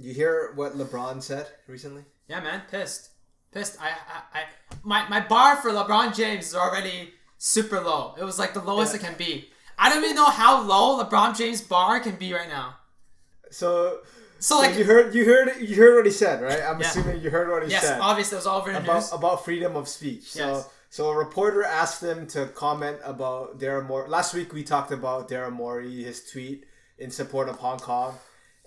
You hear what LeBron said recently? Yeah, man, pissed, pissed. I, I, I my my bar for LeBron James is already super low. It was like the lowest Yeah. it can be. I don't even know how low LeBron James' bar can be right now. So, So so like, you heard you heard you heard what he said, right? I'm Yeah. assuming you heard what he yes, said Yes, obviously it was all over about news. about freedom of speech. So Yes. so a reporter asked him to comment about Daryl Morey. Last week we talked about Daryl Morey, his tweet in support of Hong Kong.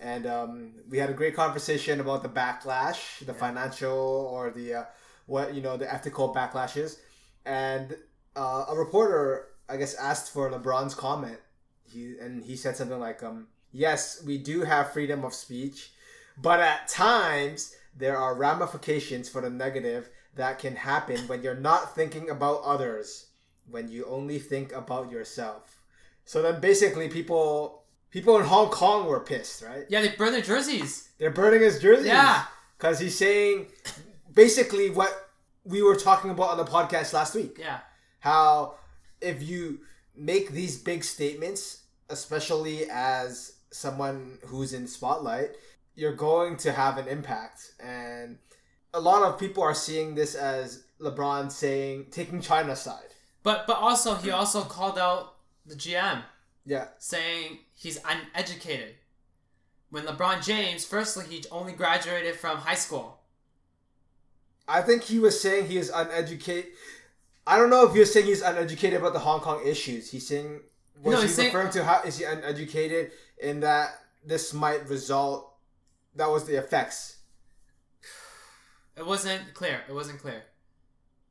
And um, we had a great conversation about the backlash, the financial or the uh, what you know the ethical backlashes. And uh, a reporter, I guess, asked for LeBron's comment. He and he said something like, um, "Yes, we do have freedom of speech, but at times there are ramifications for the negative that can happen when you're not thinking about others, when you only think about yourself." So then, basically, people people in Hong Kong were pissed, right? yeah, they burned their jerseys. They're burning his jerseys. Yeah. because he's saying basically what we were talking about on the podcast last week Yeah, how if you make these big statements, especially as someone who's in spotlight, you're going to have an impact. And a lot of people are seeing this as LeBron saying taking China's side. but but also he also called out the GM Yeah. saying he's uneducated. When LeBron James, firstly, he only graduated from high school. I think he was saying he is uneducated. I don't know if he was saying he's uneducated about the Hong Kong issues. He's saying was No, he saying- referring to how is he uneducated in that this might result that was the effects It wasn't clear. It wasn't clear.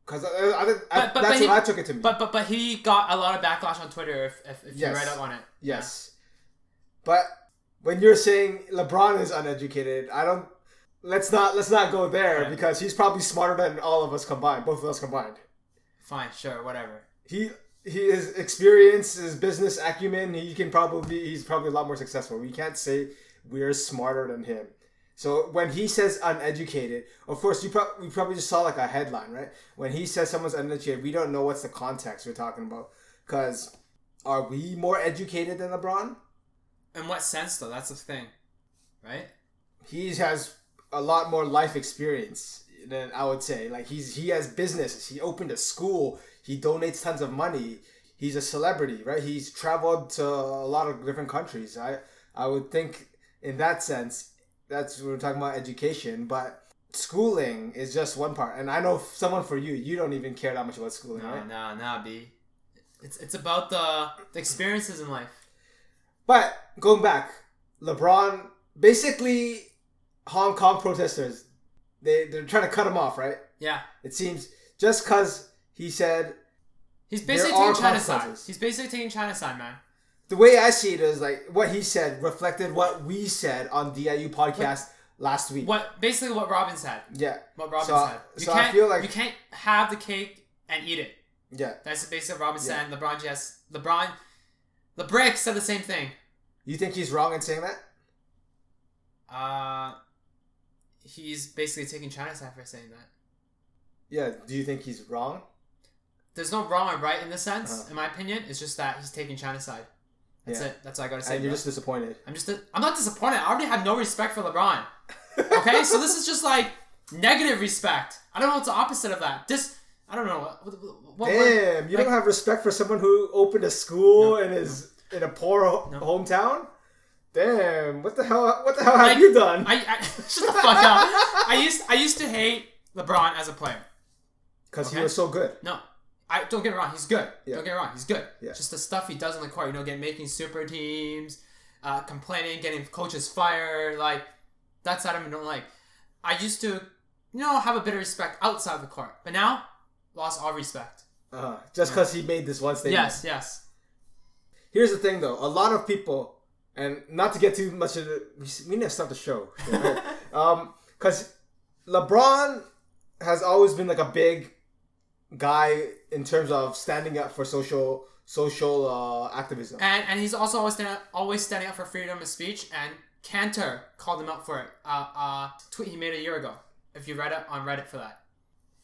because I, I, I, But- but- that's but he- what I took it to mean. But but but he got a lot of backlash on Twitter if if, if Yes. you read up on it. yes, but when you're saying LeBron is uneducated, I don't. Let's not let's not go there because he's probably smarter than all of us combined, both of us combined. Fine, sure, whatever. he he his experience, his business acumen, he can probably he's probably a lot more successful. We can't say we're smarter than him. So when he says uneducated, of course you pro- we probably just saw like a headline, right? When he says someone's uneducated, we don't know what's the context we're talking about. Because are we more educated than LeBron? In what sense though? That's the thing, right? He has a lot more life experience than I would say. Like he's he has businesses. He opened a school. He donates tons of money. He's a celebrity, right? He's traveled to a lot of different countries. I I would think in that sense that's what we're talking about education, but schooling is just one part. And I know someone for you, you don't even care that much about schooling, No, right? no, no, B. It's it's about the, the experiences in life. But going back, LeBron basically Hong Kong protesters they they're trying to cut him off, right? Yeah, It seems just because he said he's basically taking China's side. He's basically taking China's side, man. the way I see it is like what he said reflected what we said on DIU podcast last week. What basically what Robin said. Yeah, What Robin So- said. You so I can't feel like- you can't have the cake and eat it. yeah. That's basically what Robin said. Yeah. And LeBron just LeBron, the brick said the same thing. You think he's wrong in saying that? Uh, he's basically taking China's side for saying that. Yeah. Do you think he's wrong? There's no wrong or right in this sense, Uh-huh. in my opinion. It's just that he's taking China's side. That's Yeah. it. That's all I gotta say. And you're bro. just disappointed. I'm just. I'm not disappointed. I already have no respect for LeBron. Okay, so this is just like negative respect. I don't know what's the opposite of that. This. I don't know what. What, word- Damn, you like- don't have respect for someone who opened a school No, and is in a poor ho- No. hometown. Damn, what the hell? What the hell have you done? I, I shut the fuck up. I used. I used to hate LeBron as a player. Because Okay. he was so good. No, I don't get me wrong. He's good. Yeah. Don't get me wrong. He's good. Yeah. Just the stuff he does on the court. You know, getting making super teams, uh, complaining, getting coaches fired. Like that side of I don't like. I used to, you know, have a bit of respect outside the court, but now lost all respect. Uh, just because he made this one statement. Yes, yes. Here's the thing, though. A lot of people, and not to get too much of the, we need to start the show. um, because LeBron has always been like a big guy in terms of standing up for social social uh, activism. And and he's also always standing up, always standing up for freedom of speech. And Kanter called him out for it. Uh, uh, tweet he made a year ago. If you read it on Reddit for that.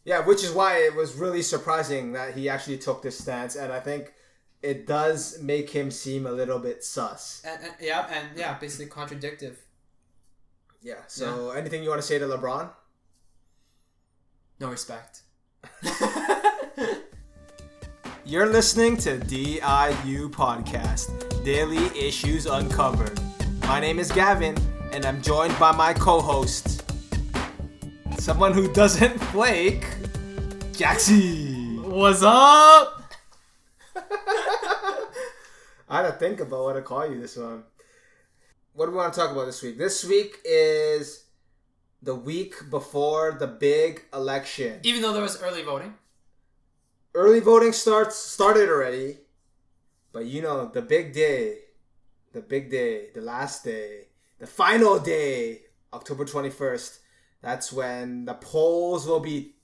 Yeah, which is why it was really surprising that he actually took this stance, and I think it does make him seem a little bit sus. And, and yeah, and yeah, basically contradictive. Yeah. So anything you want to say to LeBron? No respect. You're listening to DIU Podcast, Daily Issues Uncovered. My name is Gavin, and I'm joined by my co host, someone who doesn't flake, Jaxie. What's up? I had to think about what to call you this one. What do we want to talk about this week? This week is the week before the big election. Even though there was early voting. Early voting starts started already, but you know the big day, the big day, the last day, the final day, October twenty first. That's when the polls will be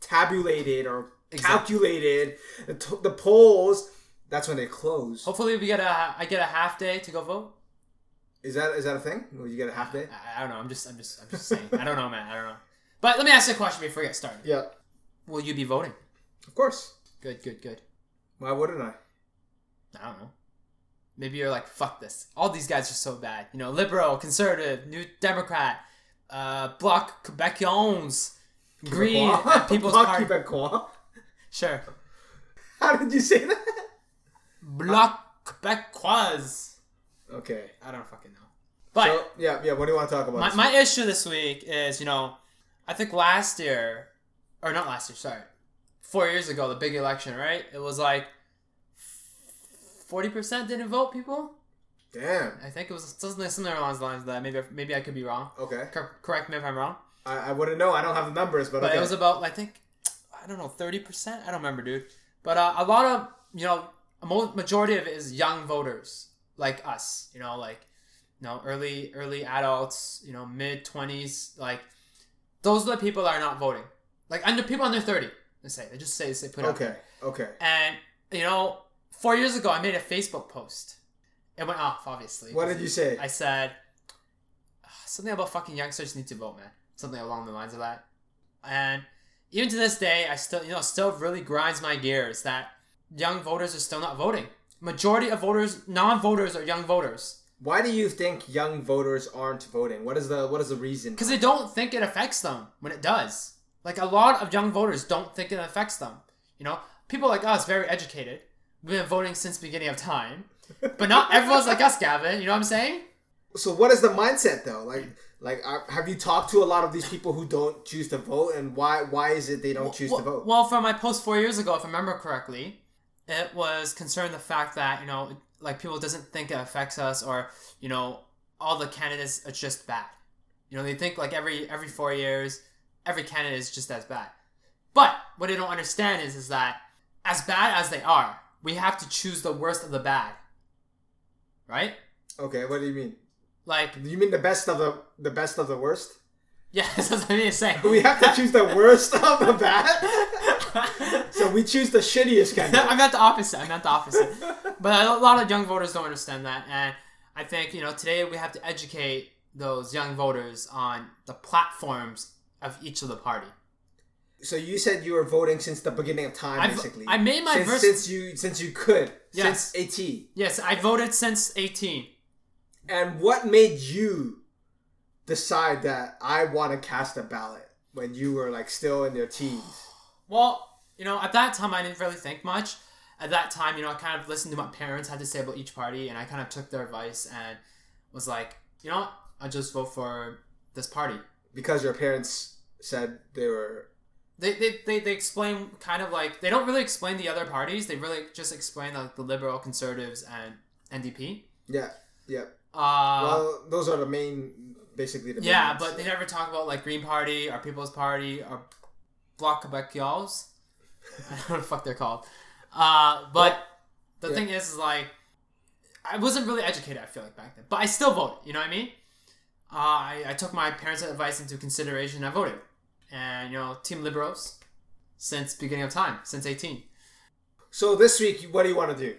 tabulated or Exactly. calculated. The, t- the polls. That's when they close. Hopefully we get a I get a half day to go vote. Is that is that a thing? Will you get a half day? I, I don't know. I'm just I'm just I'm just saying. I don't know, man. I don't know. But let me ask you a question before we get started. Yeah, Will you be voting? of course. Good, good, good. Why wouldn't I? I don't know. Maybe you're like, fuck this. All these guys are so bad. You know, liberal, conservative, new Democrat, uh, Bloc Quebecians, Green, and People's Bloc Party. Quebecois? Sure. How did you say that? Bloc Quebecois. Okay. I don't fucking know. But so yeah, yeah. What do you want to talk about? my, my issue this week is, you know, I think last year, or not last year, sorry, four years ago, the big election, right? It was like 40% didn't vote, people. Damn. I think it was something similar along the lines of that. Maybe maybe I could be wrong. Okay. Cor- correct me if I'm wrong. I, I wouldn't know. I don't have the numbers, but, But okay. it was about I think I don't know thirty percent. I don't remember, dude. But uh, a lot of you know a mo- majority of it is young voters like us. You know, like you know early early adults. You know mid twenties. Like those are the people that are not voting. Like under people under thirty. Let's say they just say say put up. okay. Okay. And you know, four years ago I made a Facebook post. It went off, obviously. What did you say? I said "Ah, something about fucking youngsters need to vote, man. Something along the lines of that. And even to this day, I still, you know, still really grinds my gears that young voters are still not voting. Majority of voters, non-voters, are young voters Why do you think young voters aren't voting? What is the what is the reason? because they don't think it affects them when it does. Like a lot of young voters don't think it affects them. You know, people like us, very educated, we've been voting since the beginning of time. But not everyone's like us, Gavin. You know what I'm saying? So what is the mindset though? Like like uh, have you talked to a lot of these people who don't choose to vote, and why why is it they don't choose well, to vote? Well, from my post four years ago, if I remember correctly, it was concerned the fact that you know, like people doesn't think it affects us, or you know, all the candidates are just bad. You know, they think like every every four years, every candidate is just as bad. But what they don't understand is is that as bad as they are, we have to choose the worst of the bad. Right? okay, what do you mean? Like, You mean the best of the the best of the worst? yeah, that's what I mean to say. We have to choose the worst of the bad. So we choose the shittiest candidate. meant the opposite. I meant the opposite. But a lot of young voters don't understand that, and I think you know today we have to educate those young voters on the platforms of each of the party. So you said you were voting since the beginning of time, I've- basically. I made my since, vers- since you since you could Yes. since eighteen. Yes, I voted since eighteen. And what made you decide that I want to cast a ballot when you were like still in your teens? Well, you know, at that time I didn't really think much. At that time, you know, I kind of listened to what my parents had to say about each party, and I kind of took their advice and was like, you know, what? I'll just vote for this party. Because your parents said they were they, they, they, they explain kind of like they don't really explain the other parties. They really just explain like the liberal conservatives and ndp yeah yeah. uh well, those are the main basically the main yeah but they never talk about like green party or people's party or bloc quebecials i don't know what the fuck they're called. Uh but the yeah. thing is, is like i wasn't really educated i feel like back then. But i still voted you know what i mean? Uh, I, I took my parents' advice into consideration. And I voted, and you know, Team Liberals, since beginning of time, since eighteen. So this week, what do you want to do?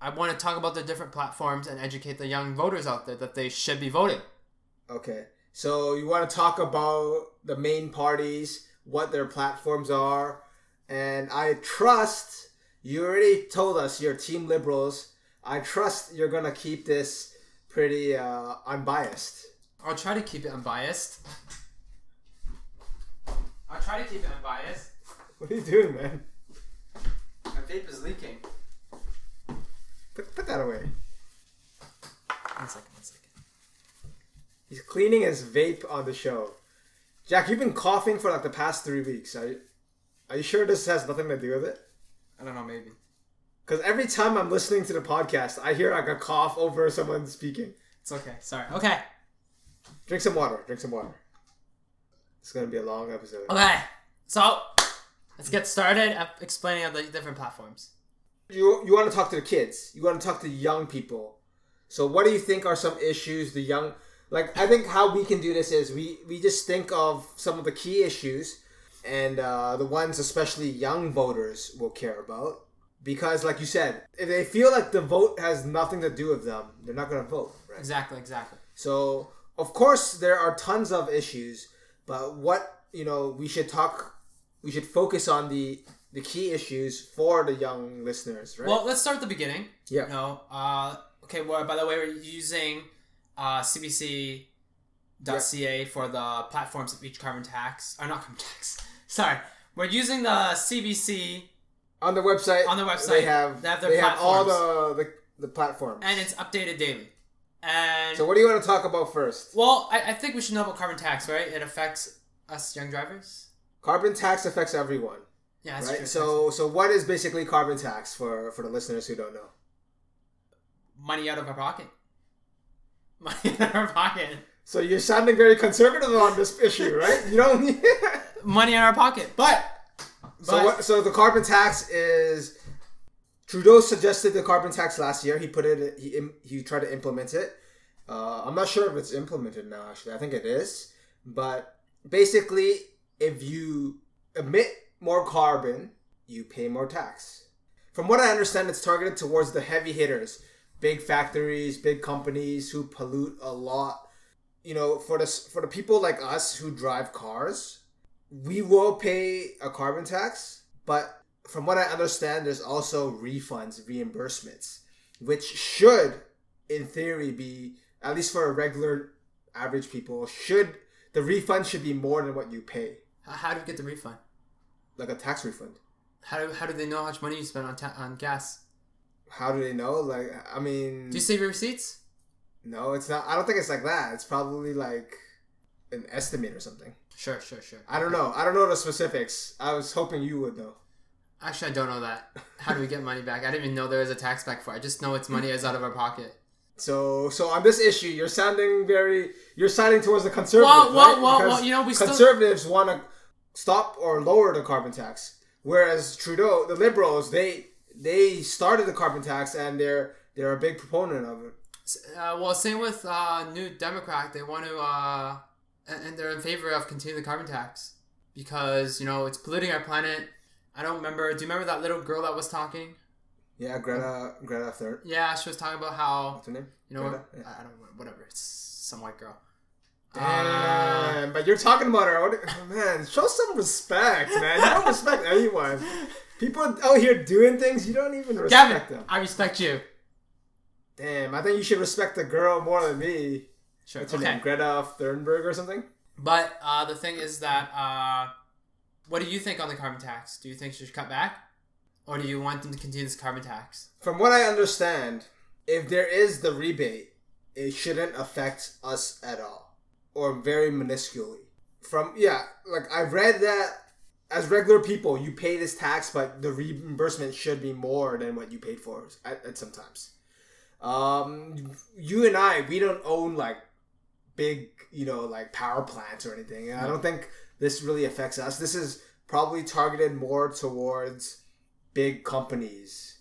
I want to talk about the different platforms and educate the young voters out there that they should be voting. Okay. So you want to talk about the main parties, what their platforms are, and I trust you already told us you're team liberals. I trust you're gonna keep this pretty uh, unbiased. I'll try to keep it unbiased. I'll try to keep it unbiased. What are you doing, man? My vape is leaking. Put, put that away. One second, one second. He's cleaning his vape on the show. Jack, you've been coughing for like the past three weeks. Are you, are you sure this has nothing to do with it? I don't know, maybe. Because every time I'm listening to the podcast, I hear like a cough over someone speaking. It's okay. Sorry. Okay. Drink some water. Drink some water. It's gonna be a long episode. Okay. So let's get started at explaining the different platforms. You you want to talk to the kids. You want to talk to young people. So what do you think are some issues the young like? I think how we can do this is we we just think of some of the key issues and uh, the ones especially young voters will care about because like you said if they feel like the vote has nothing to do with them they're not going to vote right Exactly. Exactly. so of course there are tons of issues but what you know we should talk we should focus on the the key issues for the young listeners right Well, let's start at the beginning. Yeah. No. Uh, okay. Well, by the way, we're using uh, CBC.ca for the platforms of each carbon tax. Or not carbon tax. Sorry. We're using the CBC on the website On the website, they have they have their they have all the, the the platforms and it's updated daily. And so what do you want to talk about first well, I, I think we should know about carbon tax, right? It affects us young drivers. carbon tax affects everyone Yeah, that's right true. so so what is basically carbon tax for for the listeners who don't know money out of our pocket. Money out of our pocket. so you're sounding very conservative on this issue right you don't need Money in our pocket. But, so what so the carbon tax is Trudeau suggested the carbon tax last year. He put it he he tried to implement it. Uh, I'm not sure if it's implemented now actually. I think it is. But basically if you emit more carbon you pay more tax. From what I understand it's targeted towards the heavy hitters big factories big companies who pollute a lot. You know for the for the people like us who drive cars we will pay a carbon tax but from what I understand there's also refunds reimbursements which should in theory be at least for a regular average people should the refund should be more than what you pay How- do you get the refund? like a tax refund How do, how do they know how much money you spent on ta- on gas? how do they know like i mean Do you save your receipts? no it's not i don't think it's like that it's probably like an estimate or something Sure, sure, sure. i don't know i don't know the specifics i was hoping you would know Actually, I don't know that. How do we get money back? I didn't even know there was a tax back for. it. I just know it's money is out of our pocket. so so on this issue you're sounding very you're siding towards the conservatives Well, well, right? well, well, you know, we still- conservatives want to stop or lower the carbon tax whereas trudeau the liberals they they started the carbon tax and they're they're a big proponent of it Uh, well, same with uh, New Democrat. They want to, uh, and they're in favor of continuing the carbon tax because you know it's polluting our planet. I don't remember. Do you remember that little girl that was talking? yeah greta greta third Yeah, she was talking about how what's her name you know Greta? Yeah. I don't know whatever. It's some white girl. Uh, Damn, but you're talking about her. What- oh, man, show some respect, man. You don't respect anyone. People out here doing things you don't even respect Gavin, them. I respect you. Damn, I think you should respect the girl more than me. Sure. What's her okay. name? Greta Thunberg or something? But uh, the thing is that, uh, what do you think on the carbon tax? Do you think she should cut back, or do you want them to continue this carbon tax? From what I understand, if there is the rebate, it shouldn't affect us at all, or very minusculely. From yeah, like I've read that as regular people, you pay this tax, but the reimbursement should be more than what you paid for at, at sometimes. Um, you and I, we don't own like big, you know, like power plants or anything. I don't think this really affects us. This is probably targeted more towards big companies,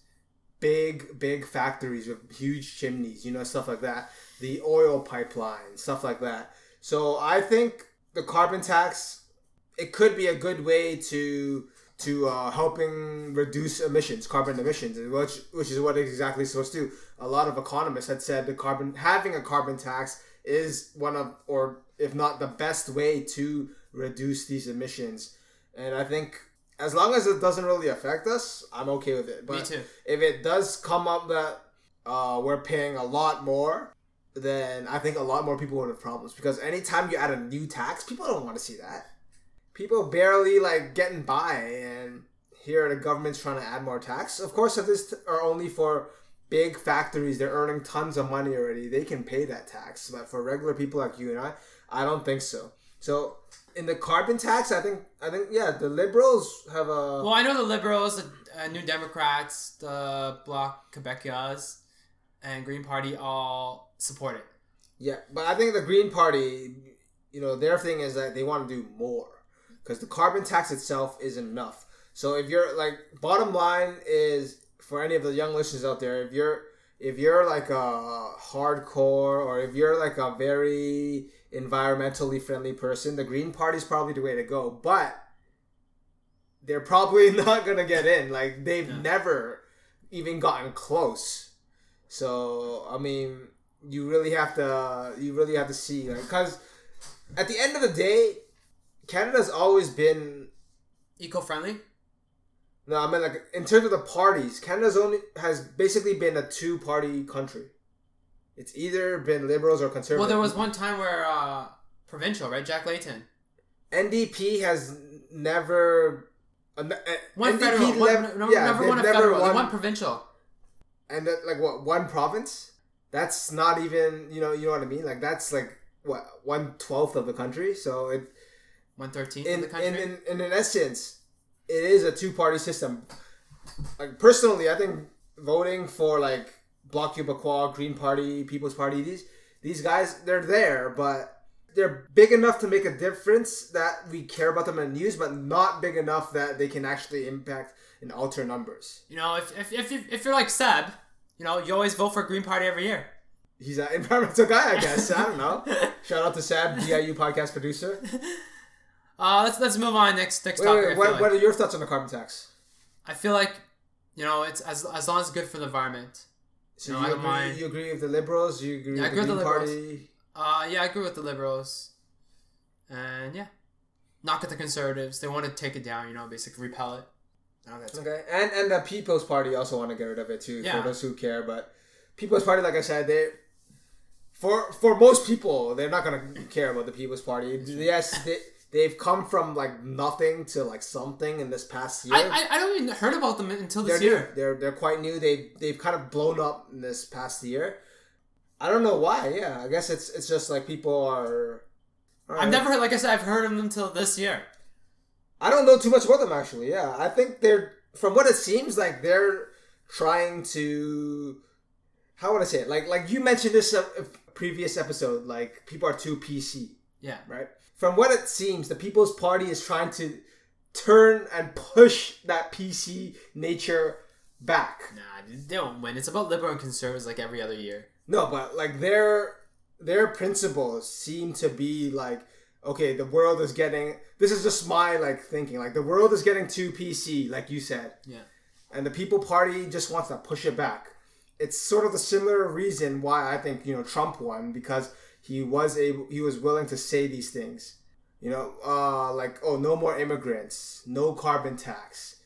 big, big factories with huge chimneys, you know, stuff like that. The oil pipeline, stuff like that. So I think the carbon tax, it could be a good way to to uh, helping reduce emissions, carbon emissions, which which is what it's exactly supposed to. do. A lot of economists had said the carbon having a carbon tax is one of, or if not the best way to reduce these emissions. And I think as long as it doesn't really affect us, I'm okay with it. But Me too. if it does come up that uh, we're paying a lot more, then I think a lot more people would have problems because anytime you add a new tax, people don't want to see that. People barely like getting by, and here the government's trying to add more tax. Of course, if this are only for big factories, they're earning tons of money already. They can pay that tax, but for regular people like you and I, I don't think so. So in the carbon tax, I think I think yeah, the liberals have a Well, I know the Liberals, the uh, New Democrats, the Bloc Québécois, and Green Party all support it. Yeah, but I think the Green Party, you know, their thing is that they want to do more because the carbon tax itself isn't enough. So if you're like, bottom line is for any of the young listeners out there, if you're if you're like a hardcore or if you're like a very environmentally friendly person, the Green Party is probably the way to go. But they're probably not gonna get in. Like they've Yeah. never even gotten close. So I mean, you really have to you really have to see because at the end of the day, Canada's always been Eco-friendly. no. I mean like in terms of the parties, Canada's only has basically been a two party country. It's either been liberals or conservatives. Well, there was one time where uh, provincial, right? Jack Layton. NDP has never. Uh, uh, One NDP federal. One, no, yeah, never won a never federal. Won- won provincial. and that, like what one province that's not even you know you know what i mean like that's like what one twelfth of the country so it One thirteenth in of the country. in, in in an essence it is a two party system like personally i think voting for like bloc quebecois green party people's party these these guys they're there but they're big enough to make a difference that we care about them in the news but not big enough that they can actually impact and alter numbers you know, if if if, you, if you're like Seb, you know, you always vote for Green Party every year. He's an environmental guy, I guess. I don't know. Shout out to Sab, DIU podcast producer. Uh, let's let's move on next next Wait, topic. wait, what, like. what are your thoughts on the carbon tax? I feel like, you know, it's as as long as it's good for the environment. So No, you I agree, mind. you agree with the liberals? You agree Yeah, I with the agree Green with the Party? Uh, yeah, I agree with the liberals, and yeah, knock at the conservatives. They want to take it down. You know, basically repel it. Oh, that's Okay, and and the People's Party also want to get rid of it too. Yeah. For those who care, but People's Party, like I said, they for for most people, they're not gonna care about the People's Party. Yes, they they've come from like nothing to like something in this past year. I, I I don't even heard about them until they're this new. year. They're they're quite new. They they've kind of blown up in this past year. I don't know why. Yeah, I guess it's it's just like people are. are- I've never heard, like I said, I've heard of them until this year. I don't know too much about them actually. Yeah, I think they're from what it seems like they're trying to. How would I say it? Like like you mentioned this uh, previous episode. Like people are too PC, Yeah. right? From what it seems, the People's Party is trying to turn and push that PC nature back. Nah, they don't win. It's about liberal and conservatives like every other year. No, but like their their principles seem to be like okay, the world is getting this is just my like thinking. Like the world is getting too PC, like you said. Yeah. And the People Party just wants to push it back. It's sort of the similar reason why I think, you know, Trump won because he was able he was willing to say these things. You know, uh like oh no more immigrants, no carbon tax,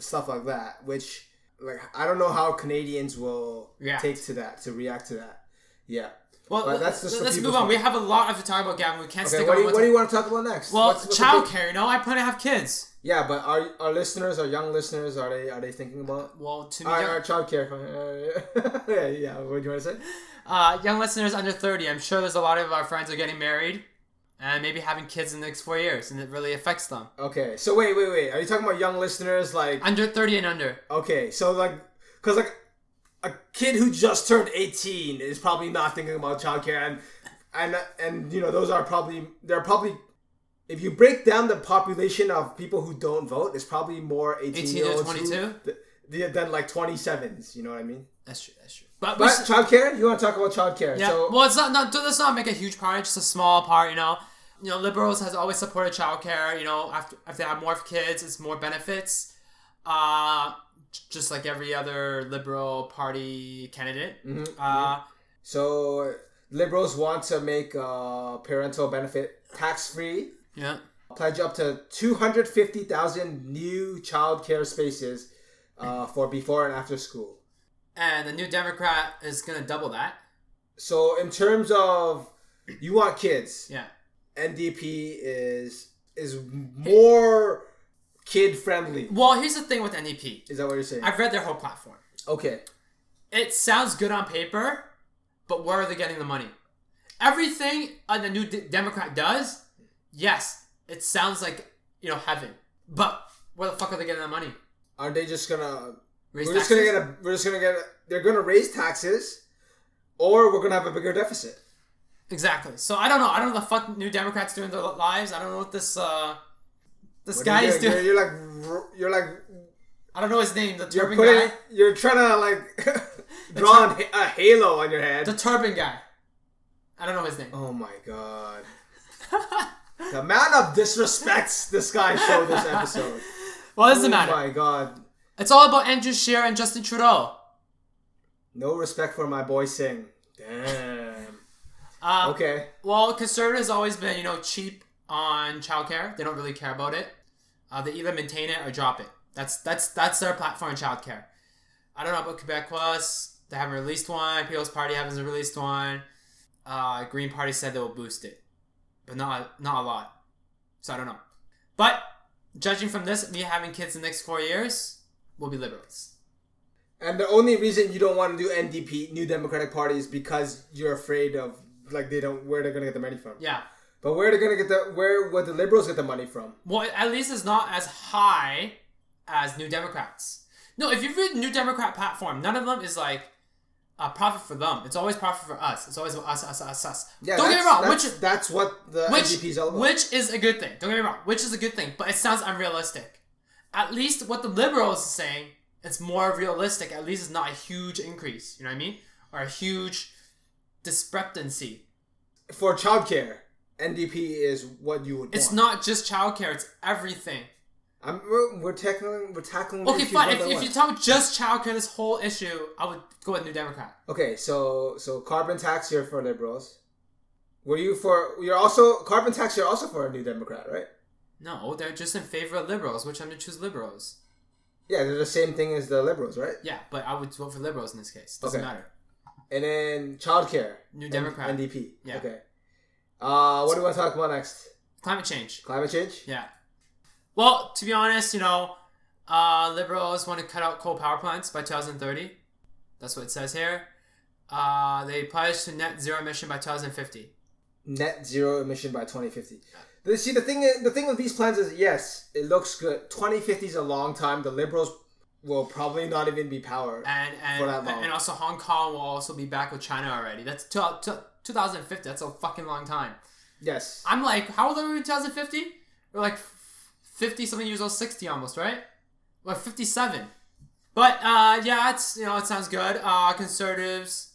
stuff like that, which like I don't know how Canadians will React. take to that, to react to that. Yeah. Well, But that's just let's move on. We have a lot of to talk about, Gavin. We can't Okay, stick what on do, you, what do you want to talk about next? Well, What's- what's the big- childcare. You know, I plan to have kids. Yeah, but our our listeners, our young listeners, are they are they thinking about Well, to me, our, young, our childcare? Uh, yeah, yeah. What do you want to say? uh, young listeners under 30, I'm sure there's a lot of our friends are getting married and maybe having kids in the next four years, and it really affects them. Okay, so wait, wait, wait. Are you talking about young listeners? Like, Under 30 and under. okay, so like, cause like a kid who just turned eighteen is probably not thinking about childcare, and and and you know those are probably they're probably. If you break down the population of people who don't vote, it's probably more 18, 18 year to olds 22? than like 27s. You know what I mean? That's true. That's true. But, But s- childcare, you want to talk about childcare? yeah. So well, it's not, not. Let's not make a huge part. Just a small part. You know. You know, liberals has always supported childcare. You know, after if they have more kids, it's more benefits. Uh, just like every other liberal party candidate. Mhm, Uh, So liberals want to make uh, parental benefit tax free. Yeah. Pledge up to two hundred fifty thousand new child care spaces uh, for before and after school. And the new Democrat is gonna double that. So in terms of you want kids, Yeah. NDP is is more kid friendly. Well, here's the thing with NDP. Is that what you're saying? I've read their whole platform. okay. It sounds good on paper, but where are they getting the money? Everything uh, the new D- Democrat does, yes, it sounds like you know heaven. But where the fuck are they getting that money? Are they just gonna? Raise we're just gonna get a. We're just gonna get. A, they're gonna raise taxes, or we're gonna have a bigger deficit. exactly. So I don't know. I don't know the fuck new Democrats doing their lives. I don't know what this uh this What guy is doing. You're, you're like. You're like. I don't know his name. The You're turban putting. guy. You're trying to like draw an- a halo on your head. The turban guy. I don't know his name. Oh my god. The amount of disrespects this guy showed this episode. well, it doesn't matter. oh matter. my god. It's all about Andrew Scheer and Justin Trudeau. No respect for my boy Singh. Damn. Um, Okay. Well, conservatives always been, you know, cheap on childcare. They don't really care about it. Uh, they either maintain it or drop it. That's that's that's their platform in childcare. I don't know about Quebecois. They haven't released one. People's Party hasn't released one. Uh, Green Party said they will boost it, but not not a lot. So I don't know. But judging from this, me having kids in the next four years, we'll be liberals. And the only reason you don't want to do NDP, New Democratic Party, is because you're afraid of like they don't where they're gonna get the money from. Yeah. But where they're gonna get the where would the liberals get the money from? Well, at least it's not as high as New Democrats. No, if you read New Democrat platform, none of them is like a profit for them. It's always profit for us. It's always us, us, us, us. Yeah, Don't get me wrong. That's, Which that's what the which NDP is all about. which is a good thing. Don't get me wrong. Which is a good thing, but it sounds unrealistic. At least what the liberals are saying, it's more realistic. At least it's not a huge increase. You know what I mean? Or a huge discrepancy. For childcare, NDP is what you would. It's want. not just childcare. It's everything. I'm, we're, we're tackling. We're tackling. Okay, fine. If, if you talk just childcare, this whole issue, I would go with New Democrat. Okay, so so carbon tax you're for liberals. Were you for? You're also carbon tax. You're also for a New Democrat, right? No, they're just in favor of liberals, which I'm gonna choose liberals. Yeah, they're the same thing as the liberals, right? Yeah, but I would vote for liberals in this case. Doesn't Okay. matter. And then childcare. New Democrat. NDP. Yeah. Okay. Uh, what do we want to talk about next? Climate change. Climate change. Yeah. Well, to be honest, you know, uh, liberals want to cut out coal power plants by 2030. That's what it says here. Uh, they pledge to net zero emission by 2050. Net zero emission by 2050. The- See, the thing, the thing with these plans is, yes, it looks good. 2050 is a long time. The liberals will probably not even be power. And and, For that long. and also Hong Kong will also be back with China already. That's two, two, 2050. That's a fucking long time. Yes. I'm like, how old are we in 2050? We're like 50 something years old, 60 almost, right? Like 57. But uh, yeah, it's you know it sounds good. Uh, conservatives,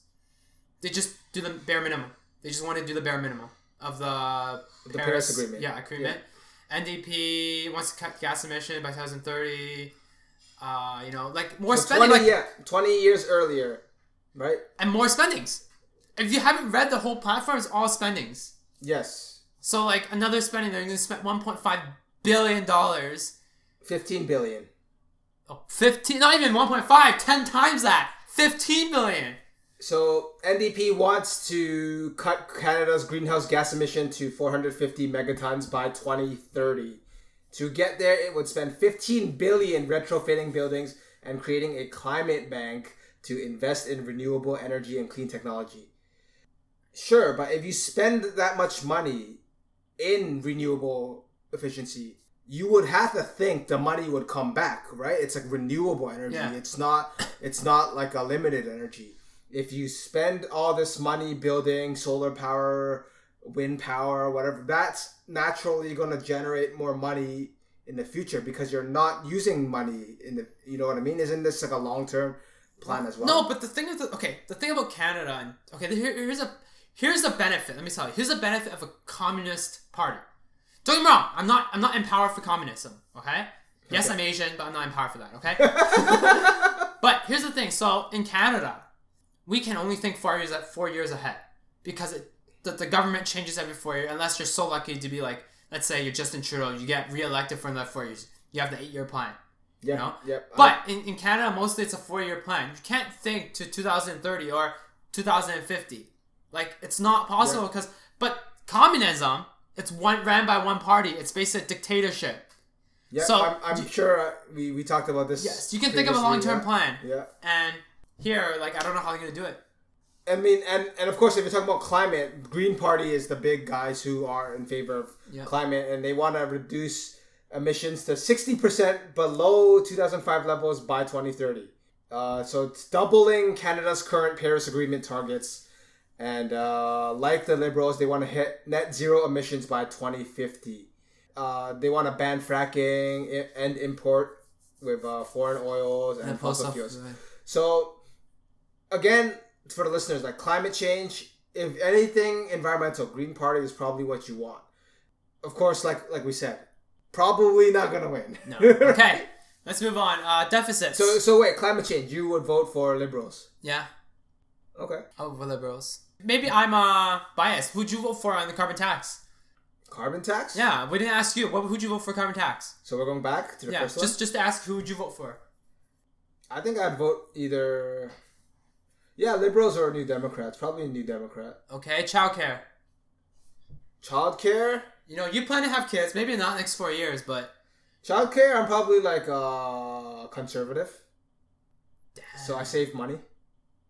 they just do the bare minimum. They just want to do the bare minimum of the, The Paris Agreement. Yeah, agreement. NDP wants to cut gas emission by 2030. Uh, you know, like more So spending, 20, like, yeah, 20 years earlier, right? and more spendings. If you haven't read the whole platform, it's all spendings. Yes. So like another spending, they're going to spend 1.5 billion dollars 15 billion. Oh, 15, not even 1.5, 10 times that. 15 million. So NDP wants to cut Canada's greenhouse gas emission to 450 megatons by 2030. To get there, it would spend 15 billion retrofitting buildings and creating a climate bank to invest in renewable energy and clean technology. Sure, but if you spend that much money in renewable efficiency, you would have to think the money would come back, right? It's like renewable energy. Yeah. It's not it's not like a limited energy. If you spend all this money building solar power, wind power, whatever, that's naturally going to generate more money in the future because you're not using money in the you know what I mean? Isn't this like a long-term plan as well? No, but the thing is, okay, the thing about Canada, and okay, here, here's a here's a benefit. Let me tell you, here's a benefit of a communist party. Don't get me wrong, I'm not I'm not in power for communism. Okay, yes, Okay. I'm Asian, but I'm not empowered for that. Okay. but here's the thing. So in Canada, we can only think four years at four years ahead because it the, the government changes every four years unless you're so lucky to be like, let's say you're Justin Trudeau, you get reelected for another four years. You have the eight year plan. Yep, know? Yep. But in, in Canada, mostly it's a four year plan. You can't think to 2030 or 2050. Like it's not possible because but communism it's one ran by one party. It's basically a dictatorship. Yeah, So, I'm, I'm sure we, we talked about this. Yes, you can think of a long term yeah. plan. Yeah. And here, like I don't know how they're gonna do it. I mean, and, and of course, if you're talking about climate, Green Party is the big guys who are in favor of Yeah. climate, and they want to reduce emissions to 60% below 2005 levels by 2030. Uh, so it's doubling Canada's current Paris Agreement targets. And uh, like the Liberals, they want to hit net zero emissions by 2050. Uh, they want to ban fracking and import with uh, foreign oils and And fossil fuels. So, again, for the listeners, like climate change, if anything, environmental, Green Party is probably what you want. Of course, like like we said, probably not gonna win. No. Okay, let's move on. Uh, deficits. so so wait, climate change. You would vote for liberals. yeah, Okay. oh, for liberals. Maybe I'm uh biased. Who'd you vote for on the carbon tax? Carbon tax. Yeah, we didn't ask you. What? Who'd you vote for carbon tax? So we're going back to the Yeah, first just just to ask who would you vote for? I think I'd vote either. Yeah, liberals or New Democrats. Probably a New Democrat. Okay, childcare. Childcare. You know, you plan to have kids. Maybe not next four years, but Childcare. I'm probably like uh conservative. So I save money.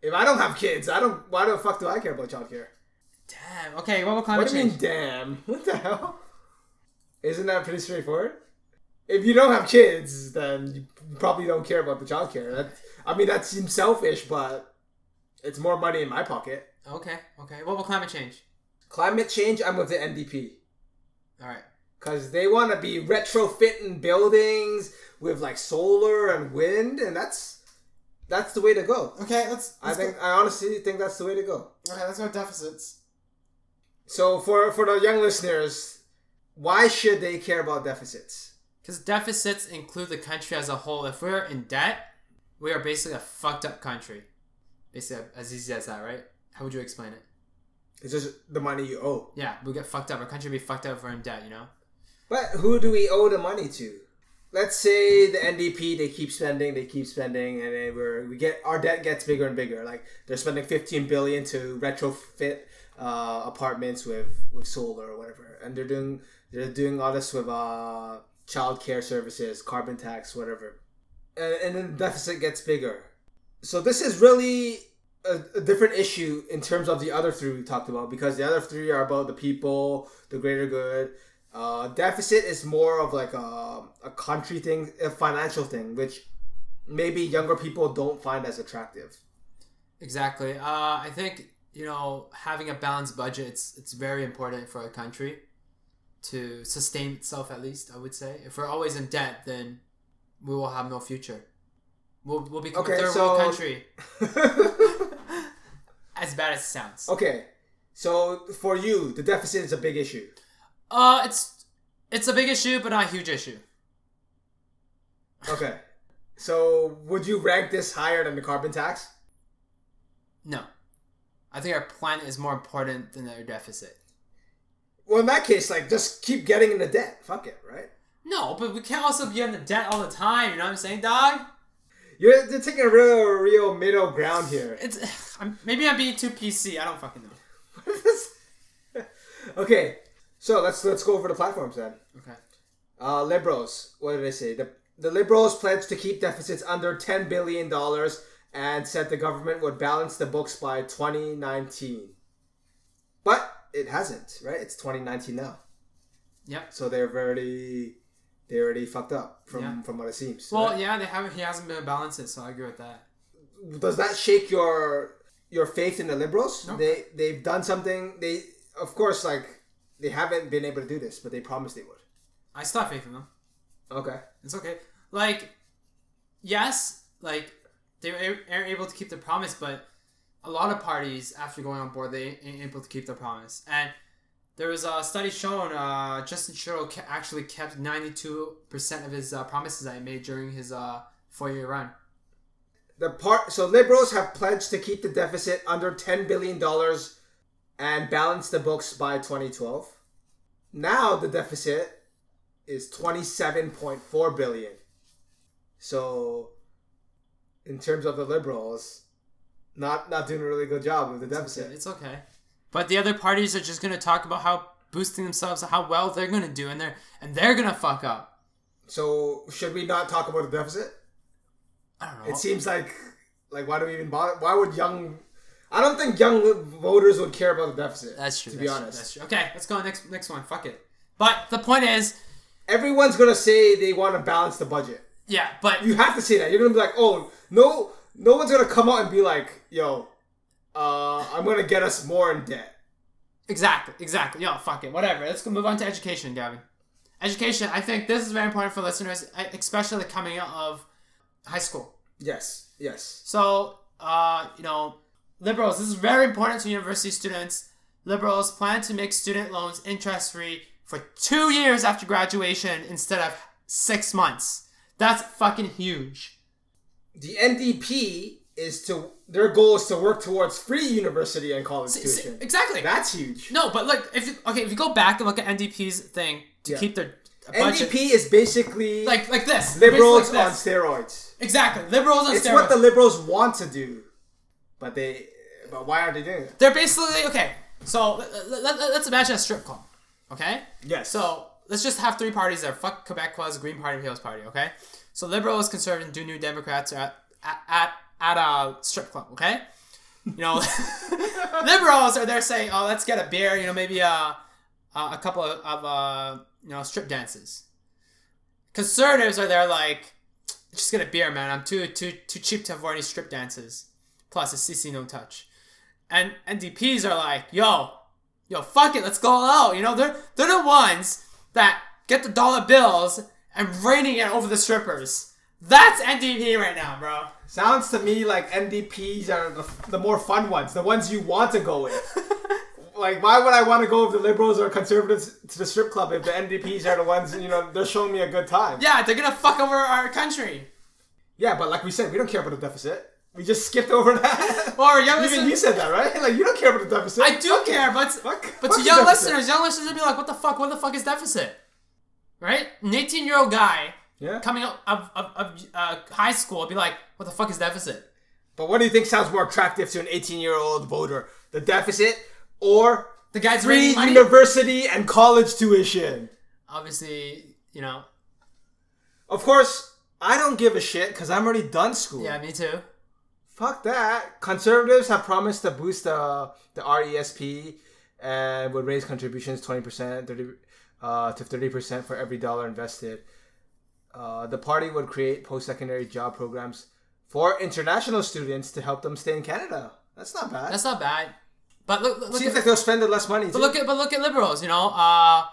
If I don't have kids, I don't. Why the fuck do I care about childcare? damn. Okay, what about climate What do you mean, change? damn? What the hell? Isn't that pretty straightforward? If you don't have kids, then you probably don't care about the childcare. That I mean, that seems selfish, but it's more money in my pocket. Okay, okay. What about climate change? Climate change, I'm with the NDP All right. because they want to be retrofitting buildings with like solar and wind, and that's that's the way to go. Okay, let's. I let's think I honestly think that's the way to go. Go. Okay, let's go deficits. So for for the young listeners, why should they care about deficits? Because deficits include the country as a whole. If we're in debt, we are basically a fucked up country. Basically, as easy as that, right? How would you explain it? It's just the money you owe. Yeah, we get fucked up. Our country would be fucked up if we're in debt, you know? But who do we owe the money to? Let's say the NDP they keep spending, they keep spending, and then we're, we get our debt gets bigger and bigger. Like they're spending fifteen billion to retrofit uh, apartments with with solar or whatever, and they're doing they're doing all this with uh, child care services, carbon tax, whatever, and, and then the deficit gets bigger. So this is really a, a different issue in terms of the other three we talked about because the other three are about the people, the greater good. Uh, deficit is more of like a, a country thing, a financial thing, which maybe younger people don't find as attractive. Exactly. Uh, I think, you know, having a balanced budget, it's, it's very important for a country to sustain itself, at least, I would say. If we're always in debt, then we will have no future. We'll, we'll become Okay, a third so- world country. As bad as it sounds. okay, so for you, the deficit is a big issue. Uh, it's it's a big issue, but not a huge issue. Okay, so would you rank this higher than the carbon tax? No. I think our planet is more important than our deficit. Well, in that case, like just keep getting into debt. Fuck it, right? No, but we can't also be in the debt all the time. You know what I'm saying, dog? You're, you're taking a real, real middle ground here. It's I'm, maybe I'm being too PC. I don't fucking know. okay, so let's let's go over the platforms then. Okay. Uh, liberals, what did they say? The the liberals pledged to keep deficits under ten billion dollars and said the government would balance the books by 2019. But it hasn't, right? It's 2019 now, Yep. so they're already they already fucked up from Yeah. from what it seems. Well, right? yeah, they haven't. He hasn't been able to balance it, so I agree with that. does that shake your your faith in the liberals? No. They they've done something. They of course like they haven't been able to do this, but they promised they would. I still have faith in them. Okay. It's okay. Like, yes, like they are able to keep their promise, but a lot of parties after going on board they ain't able to keep their promise. And there was a study showing uh, Justin Trudeau actually kept ninety two percent of his uh, promises that he made during his uh, four year run. The part so liberals have pledged to keep the deficit under ten billion dollars and balance the books by 2012. Now the deficit is 27.4 billion. So in terms of the liberals, not not doing a really good job with the deficit. It's okay. But the other parties are just gonna talk about how boosting themselves, how well they're gonna do, and they're and they're gonna fuck up. So should we not talk about the deficit? I don't know. It seems like like why do we even bother? Why would young? I don't think young voters would care about the deficit. that's true. To that's be true, honest, that's true. Okay, let's go next next one. Fuck it. But the point is, everyone's gonna say they want to balance the budget. yeah. But You have to say that. You're gonna be like, oh no, no one's gonna come out and be like, yo, uh, I'm gonna get us more in debt. Exactly, exactly. Yo, fuck it, whatever. Let's go move on to education, Gavin. Education. I think this is very important for listeners, especially coming out of high school. Yes, yes. So, uh, you know, liberals. This is very important to university students. Liberals plan to make student loans interest free for two years after graduation instead of six months. That's fucking huge. The NDP is to their goal is to work towards free university and college See- see- tuition. exactly. That's huge. No, but look, if you, okay, if you go back and look at NDP's thing to Yeah. keep their NDP is basically like like this, liberals like on steroids. Exactly, liberals on It's steroids. what the liberals want to do, but they. But why are they doing it? They're basically okay. So let, let, us imagine a strip club. Okay. Yes. So let's just have three parties there. Fuck Quebec Plus, Green Party, People's Party. Okay. So liberals, conservatives, do new Democrats are at at at, a strip club. Okay. You know, liberals are there saying, "Oh, let's get a beer." You know, maybe a a, couple of, of uh you know strip dances. Conservatives are there like, just get a beer, man. I'm too too too cheap to afford any strip dances. Plus, a CC no touch. And NDPs are like, yo, yo, fuck it, let's go all out. You know, they're they're the ones that get the dollar bills and raining it over the strippers. That's NDP right now, bro. Sounds to me like NDPs are the, the more fun ones, the ones you want to go with. like, why would I want to go with the liberals or conservatives to the strip club if the NDPs are the ones, you know, they're showing me a good time? Yeah, they're gonna fuck over our country. Yeah, but like we said, we don't care about the deficit. We just skipped over that. Or young Even listeners, you said that, right? Like, you don't care about the deficit. I do care, but Fuck, but fuck to the young deficit. listeners, young listeners would be like, what the fuck? What the fuck is deficit? Right? An 18 year old guy Yeah. coming out of, of, of uh, high school will be like, what the fuck is deficit? But what do you think sounds more attractive to an 18 year old voter? The deficit or The guy's free raising money. university and college tuition? Obviously, you know. Of course, I don't give a shit because I'm already done school. Yeah, me too. Fuck that. Conservatives have promised to boost the the RESP and would raise contributions 20%, 30, uh, to 30% for every dollar invested. Uh, the party would create post secondary job programs for international students to help them stay in Canada. That's not bad. That's not bad. But look, look, Seems at, like they'll spend less money. but too. look at but look at liberals. You know, uh,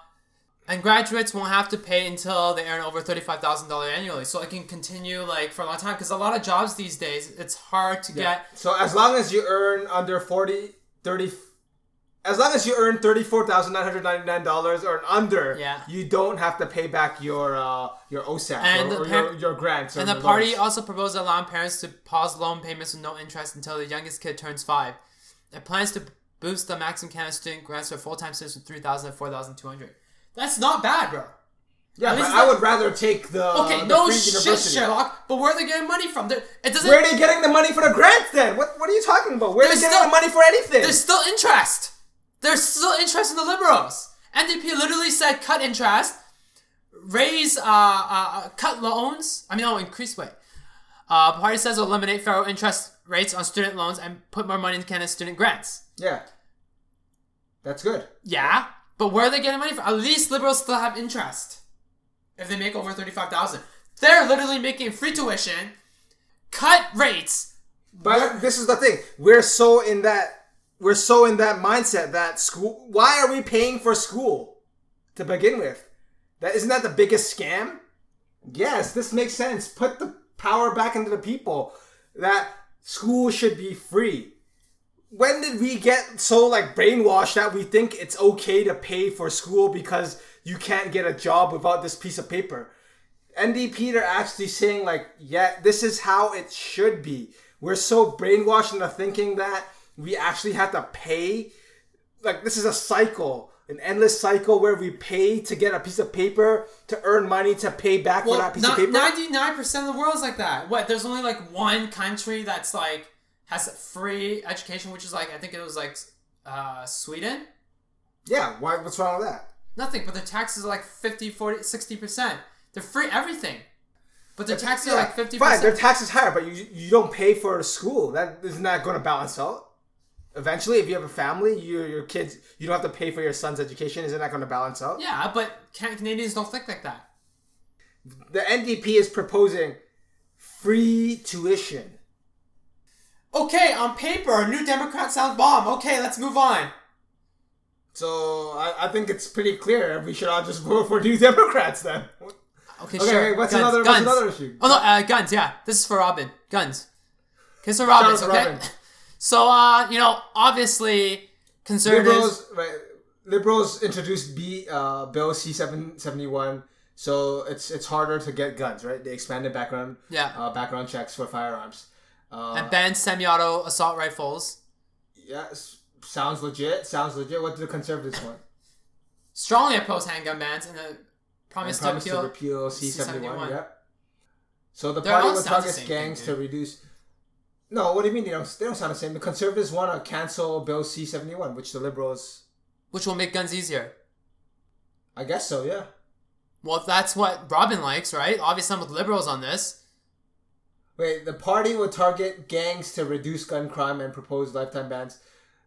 and graduates won't have to pay until they earn over thirty five thousand dollars annually, so it can continue like for a long time. Because a lot of jobs these days, it's hard to Yeah. get. So as long as you earn under 40, 30, as long as you earn $34,999 or under, Yeah. you don't have to pay back your uh, your OSAP And or, the or par- your, your grants. or And the your party loans. also proposed allowing parents to pause loan payments with no interest until the youngest kid turns five. It plans to boost the maximum Canada student grants for full time students from three thousand to four thousand two hundred. That's not bad, bro. Yeah, but I would rather take the Okay, the no shit, university. Sherlock. But where are they getting money from? They're, it doesn't. Where are they getting the money for the grants then? What what are you talking about? Where are they getting still- the money for anything? There's still interest. There's still interest in the liberals. NDP literally said cut interest, raise, uh, uh, cut loans. I mean, no, increase wait. Uh, party says eliminate federal interest rates on student loans and put more money into Canada's student grants. Yeah, that's good. Yeah, but where are they getting money from? At least liberals still have interest. If they make over thirty-five thousand, they're literally making free tuition, cut rates. But this is the thing. We're so in that we're so in that mindset that school why are we paying for school to begin with? That isn't that the biggest scam? Yes, this makes sense. Put the power back into the people that school should be free. When did we get so like brainwashed that we think it's okay to pay for school because you can't get a job without this piece of paper? NDP are actually saying like, yeah, this is how it should be. We're so brainwashed into thinking that we actually have to pay. Like this is a cycle, an endless cycle where we pay to get a piece of paper to earn money to pay back for that piece of paper. ninety-nine percent of the world's like that. What? There's only like one country that's like has free education, which is like I think it was like Uh, Sweden? Yeah, why? What's wrong with that? Nothing, but their taxes are like 50, 40, 60%. They're free everything. But their taxes are like 50%. Fine, their tax is higher, but you you don't pay for school. That isn't that going to balance out? Eventually, if you have a family, you your kids you don't have to pay for your son's education. Isn't that going to balance out? yeah, but Can- Canadians don't think like that. The NDP is proposing free tuition. Okay, on paper, a New Democrat sounds bomb. Okay, let's move on. So I, I think it's pretty clear we should all just vote for New Democrats then. Okay, Okay, sure. what's guns, another guns. what's another issue? Oh no, uh, guns. Yeah, this is for Robin. Guns. Okay, so Robins. Shout out Okay. Robin. So uh, you know, obviously, conservatives. Liberals, right? Liberals introduced B uh, Bill C seven seventy one, so it's it's harder to get guns, right? They expanded background Yeah. uh, background checks for firearms. Uh, and banned semi-auto assault rifles. yeah, sounds legit. Sounds legit. What do the conservatives want? Strongly oppose handgun bans and the promise, And promise to to appeal. repeal C seventy one. C71. Yep. So the They're party will target gangs thing, to reduce. No, what do you mean? They don't, they don't sound the same. The conservatives want to cancel Bill C seventy one, which the liberals, which will make guns easier. I guess so. Yeah. Well, that's what Robin likes, right? Obviously, I'm with liberals on this. Wait, the party will target gangs to reduce gun crime and propose lifetime bans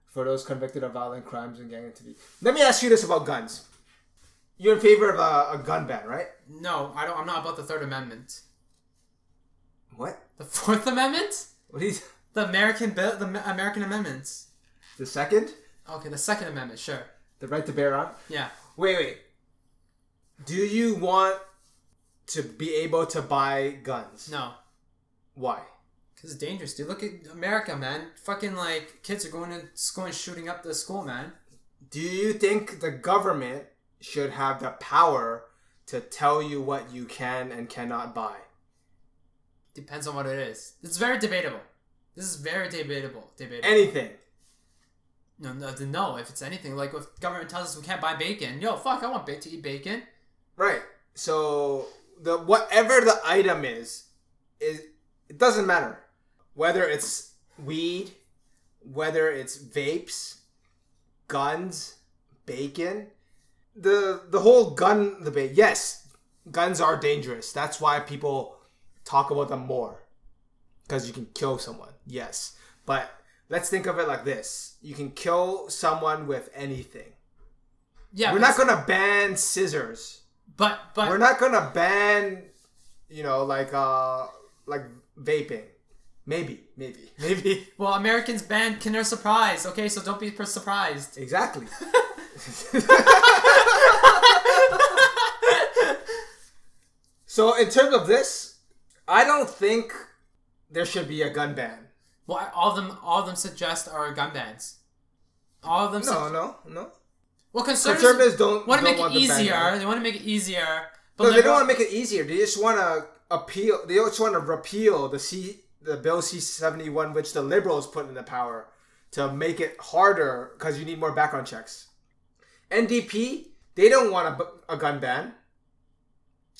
for those convicted of violent crimes and gang activity. Let me ask you this about guns. You're in favor of a, a gun ban, right? No, I don't. I'm not about the Third Amendment. What? The Fourth Amendment, What is the American bill, the American amendments. the second? Okay, the Second Amendment, sure. The right to bear arms? Yeah. Wait, wait. Do you want to be able to buy guns? No, Why? because it's dangerous, dude. Look at America, man. Fucking like kids are going to school and shooting up the school, man. Do you think the government should have the power to tell you what you can and cannot buy? Depends on what it is. It's very debatable. This is very debatable. Debatable. Anything. no, no, no. If it's anything like if government tells us we can't buy bacon, yo, fuck, I want to eat bacon. Right. So the whatever the item is, is it doesn't matter whether it's weed, whether it's vapes, guns, bacon. The the whole gun debate. Yes, guns are dangerous. That's why people talk about them more because you can kill someone. Yes, but let's think of it like this: you can kill someone with anything. Yeah, We're not gonna ban scissors But but we're not gonna ban you know like uh like vaping maybe maybe maybe well, Americans banned Kinder Surprise. Okay, so don't be surprised. exactly so in terms of this i don't think there should be a gun ban Well, all of them all of them suggest are gun bans. All of them. no su- no no well, conservatives, conservatives don't want to make it easier. They want to make it easier. But no they don't want to make it easier they just want to appeal they also want to repeal the c the bill c71 which the liberals put in the power to make it harder because you need more background checks. Ndp they don't want a, a gun ban.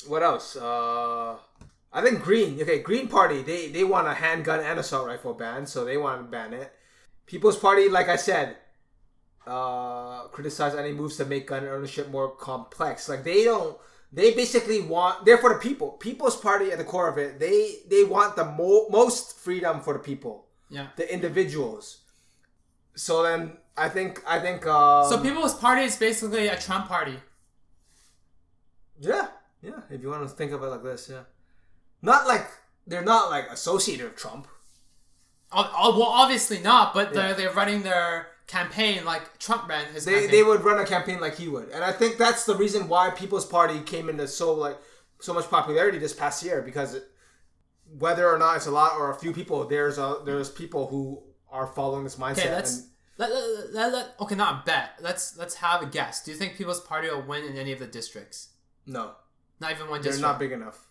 What else? Uh i think green okay green party they they want a handgun and assault rifle ban so they want to ban it. People's party like i said uh criticize any moves to make gun ownership more complex. Like they don't they basically want they're for the people. People's party at the core of it they they want the mo- most freedom for the people. Yeah. the individuals. So then i think i think um, So People's Party is basically a Trump party. yeah yeah if you want to think of it like this yeah. Not like they're not like associated with trump. Oh, oh, well, obviously not, but they're they're running their campaign like Trump ran his they, campaign. they would run a campaign like he would and i think that's the reason why people's party came into so like so much popularity this past year because it, whether or not it's a lot or a few people there's a there's people who are following this mindset okay, let's and let, let, let, let- okay, not bet. Let's let's have a guess. Do you think People's Party will win in any of the districts? no Not even one they're district. not big enough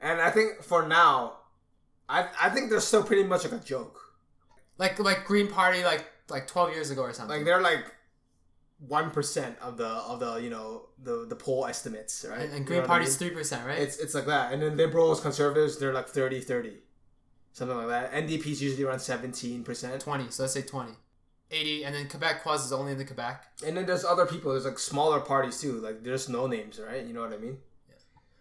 and i think for now i i think they're still pretty much like a joke like like Green Party like like twelve years ago or something. like they're like one percent of the of the you know the the poll estimates right and, and You Green know what I Party's mean? three percent, right? It's it's like that. And then liberals, conservatives, they're like 30 30. Something like that. NDP's usually around 17%. twenty. So let's say twenty. 80, and then Quebecois is only in the Quebec. And then there's other people. There's like smaller parties too. Like there's no names, right? You know what I mean? Yeah.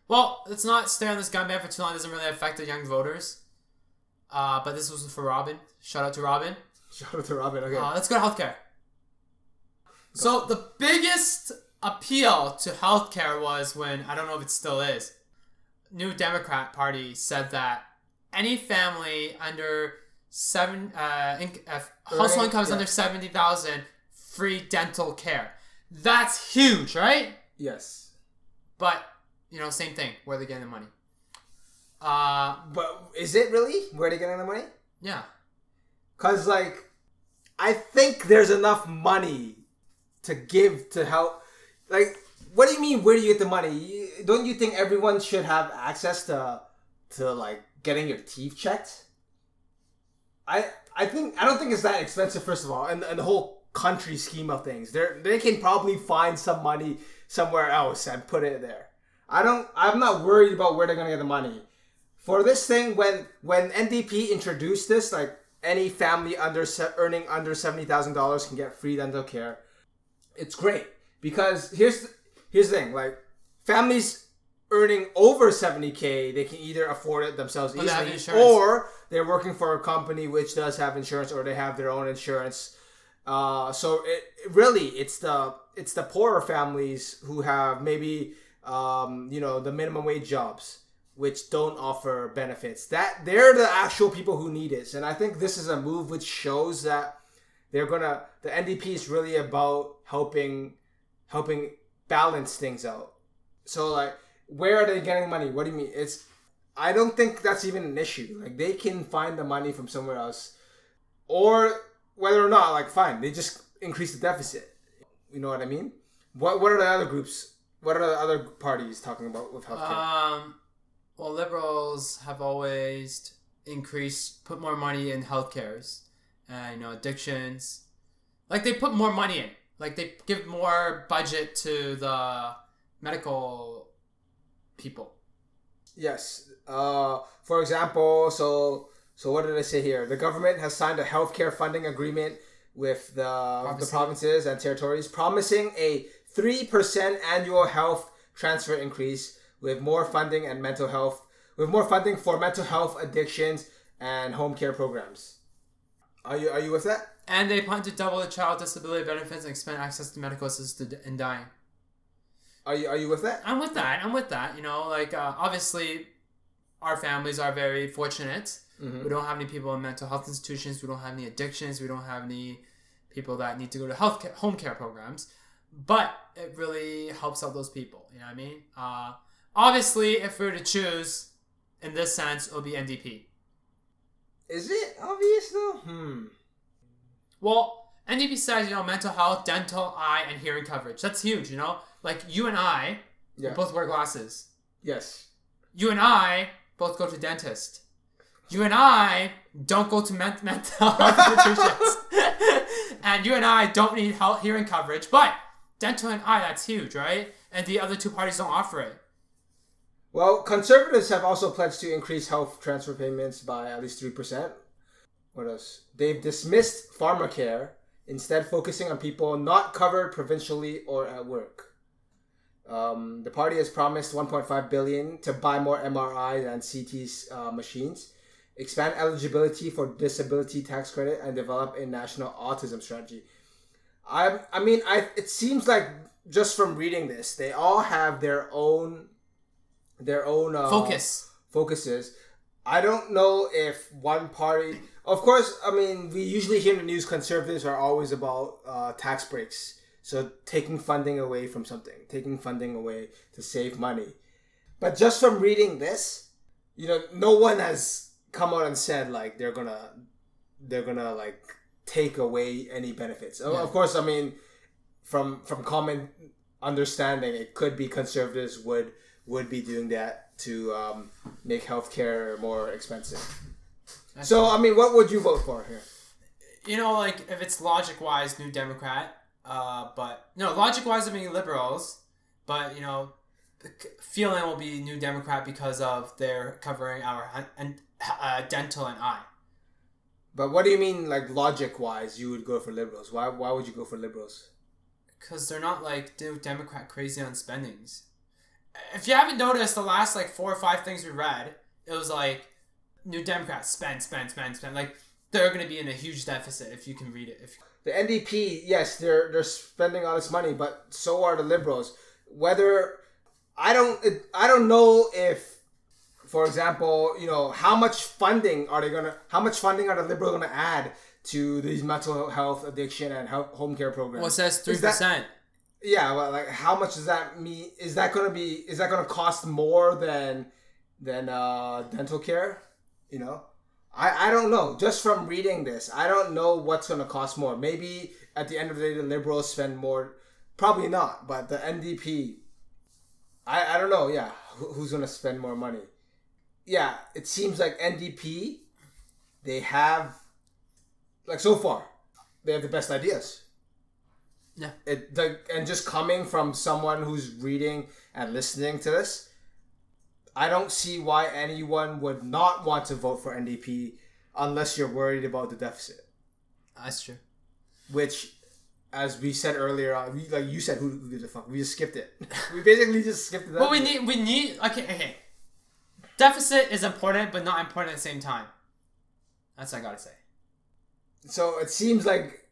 Well, let's not stay on this gun ban for too long. It doesn't really affect the young voters. Uh, but this was for Robin. Shout out to Robin. Shout out to Robin. Okay. Uh, let's go to healthcare. So the biggest appeal to healthcare was when I don't know if it still is. New Democrat Party said that any family under seven uh, in, uh household Right, income is yeah. under seventy thousand, free dental care. That's huge, right? yes. But you know, same thing. Where they getting the money? Uh, But is it really? Where are they getting the money? yeah. Cause like, I think there's enough money to give to help. Like, what do you mean? Where do you get the money? Don't you think everyone should have access to to like getting your teeth checked? I I think I don't think it's that expensive. First of all, and, and the whole country scheme of things, they they can probably find some money somewhere else and put it there. I don't. I'm not worried about where they're gonna get the money for this thing. When when NDP introduced this, like any family under se- earning under seventy thousand dollars can get free dental care. It's great because here's the, here's the thing: like families earning over seventy k, they can either afford it themselves Or they easily, insurance. or they're working for a company which does have insurance, or they have their own insurance. Uh, so it it really it's the it's the poorer families who have maybe um, you know the minimum wage jobs which don't offer benefits. That they're the actual people who need it. And i think this is a move which shows that they're gonna the ndp is really about helping helping balance things out. So like where are they getting money? What do you mean? It's i don't think that's even an issue. Like they can find the money from somewhere else. Or whether or not like fine they just increase the deficit. You know what i mean? What what are the other groups what are the other parties talking about with healthcare? Um, well, liberals have always increased, put more money in healthcares, and you know, addictions. Like they put more money in. Like they give more budget to the medical people. Yes. Uh, for example, so so what did I say here? The government has signed a healthcare funding agreement with the the Provinces. provinces and territories, promising a three percent annual health transfer increase with more funding and mental health, with more funding for mental health addictions and home care programs. Are you are you with that? And they plan to double the child disability benefits and expand access to medical assisted in dying. Are you are you with that? I'm with that. I'm with that. You know, like uh, obviously, our families are very fortunate. Mhm. We don't have any people in mental health institutions. We don't have any addictions. We don't have any people that need to go to health care, home care programs. But it really helps out those people. You know what I mean? Uh, obviously, if we were to choose, in this sense, it would be NDP. Is it obvious though? Hmm. Well, NDP says you know mental health, dental, eye, and hearing coverage. That's huge. You know, like you and I Yeah. both wear glasses. Yes. You and I both go to dentist. You and I don't go to men- mental health institutions. and you and I don't need health hearing coverage, but dental and eye, that's huge, right? And the other two parties don't offer it. Well, conservatives have also pledged to increase health transfer payments by at least 3%. What else? They've dismissed pharmacare, instead focusing on people not covered provincially or at work. Um, the party has promised 1.5 billion to buy more MRI and CT uh, machines, expand eligibility for disability tax credit, and develop a national autism strategy. I, I mean, I. It seems like just from reading this, they all have their own their own uh, Focus. focuses. I don't know if one party. Of course, I mean we usually hear in the news conservatives are always about uh, tax breaks, so taking funding away from something, taking funding away to save money. But just from reading this, you know, no one has come out and said like they're gonna they're gonna like take away any benefits. Yeah. Of course, I mean from from common understanding, it could be conservatives would would be doing that to um, make healthcare more expensive. So, I mean, what would you vote for here? You know, like if it's logic wise, New Democrat. Uh, but no, logic wise, I mean liberals. But you know, feeling will be New Democrat because of their covering our and uh, dental and eye. But what do you mean, like logic wise, you would go for liberals? Why why would you go for liberals? because they're not like dude, Democrat crazy on spendings. If you haven't noticed, the last like four or five things we read, it was like New Democrats spend, spend, spend, spend. Like they're going to be in a huge deficit if you can read it. If The NDP, yes, they're they're spending all this money, but so are the liberals. Whether I don't I don't know if, for example, you know how much funding are they gonna how much funding are the liberals gonna add to these mental health addiction and health, home care programs? well, it says three percent. Yeah, well, like how much does that mean? Is that gonna be? Is that gonna cost more than than uh, dental care? You know, I I don't know. Just from reading this, I don't know what's gonna cost more. Maybe at the end of the day, the liberals spend more. Probably not, but the NDP. I I don't know. Yeah, Who, who's gonna spend more money? Yeah, it seems like NDP. They have, like so far, they have the best ideas Yeah. it the, and just coming from someone who's reading and listening to this i don't see why anyone would not want to vote for ndp unless you're worried about the deficit That's true. which as we said earlier on we, like you said who, who gives a fuck we just skipped it we basically just skipped it Well, we need we need okay okay. Deficit is important, but not important at the same time. That's what I gotta say. so it seems like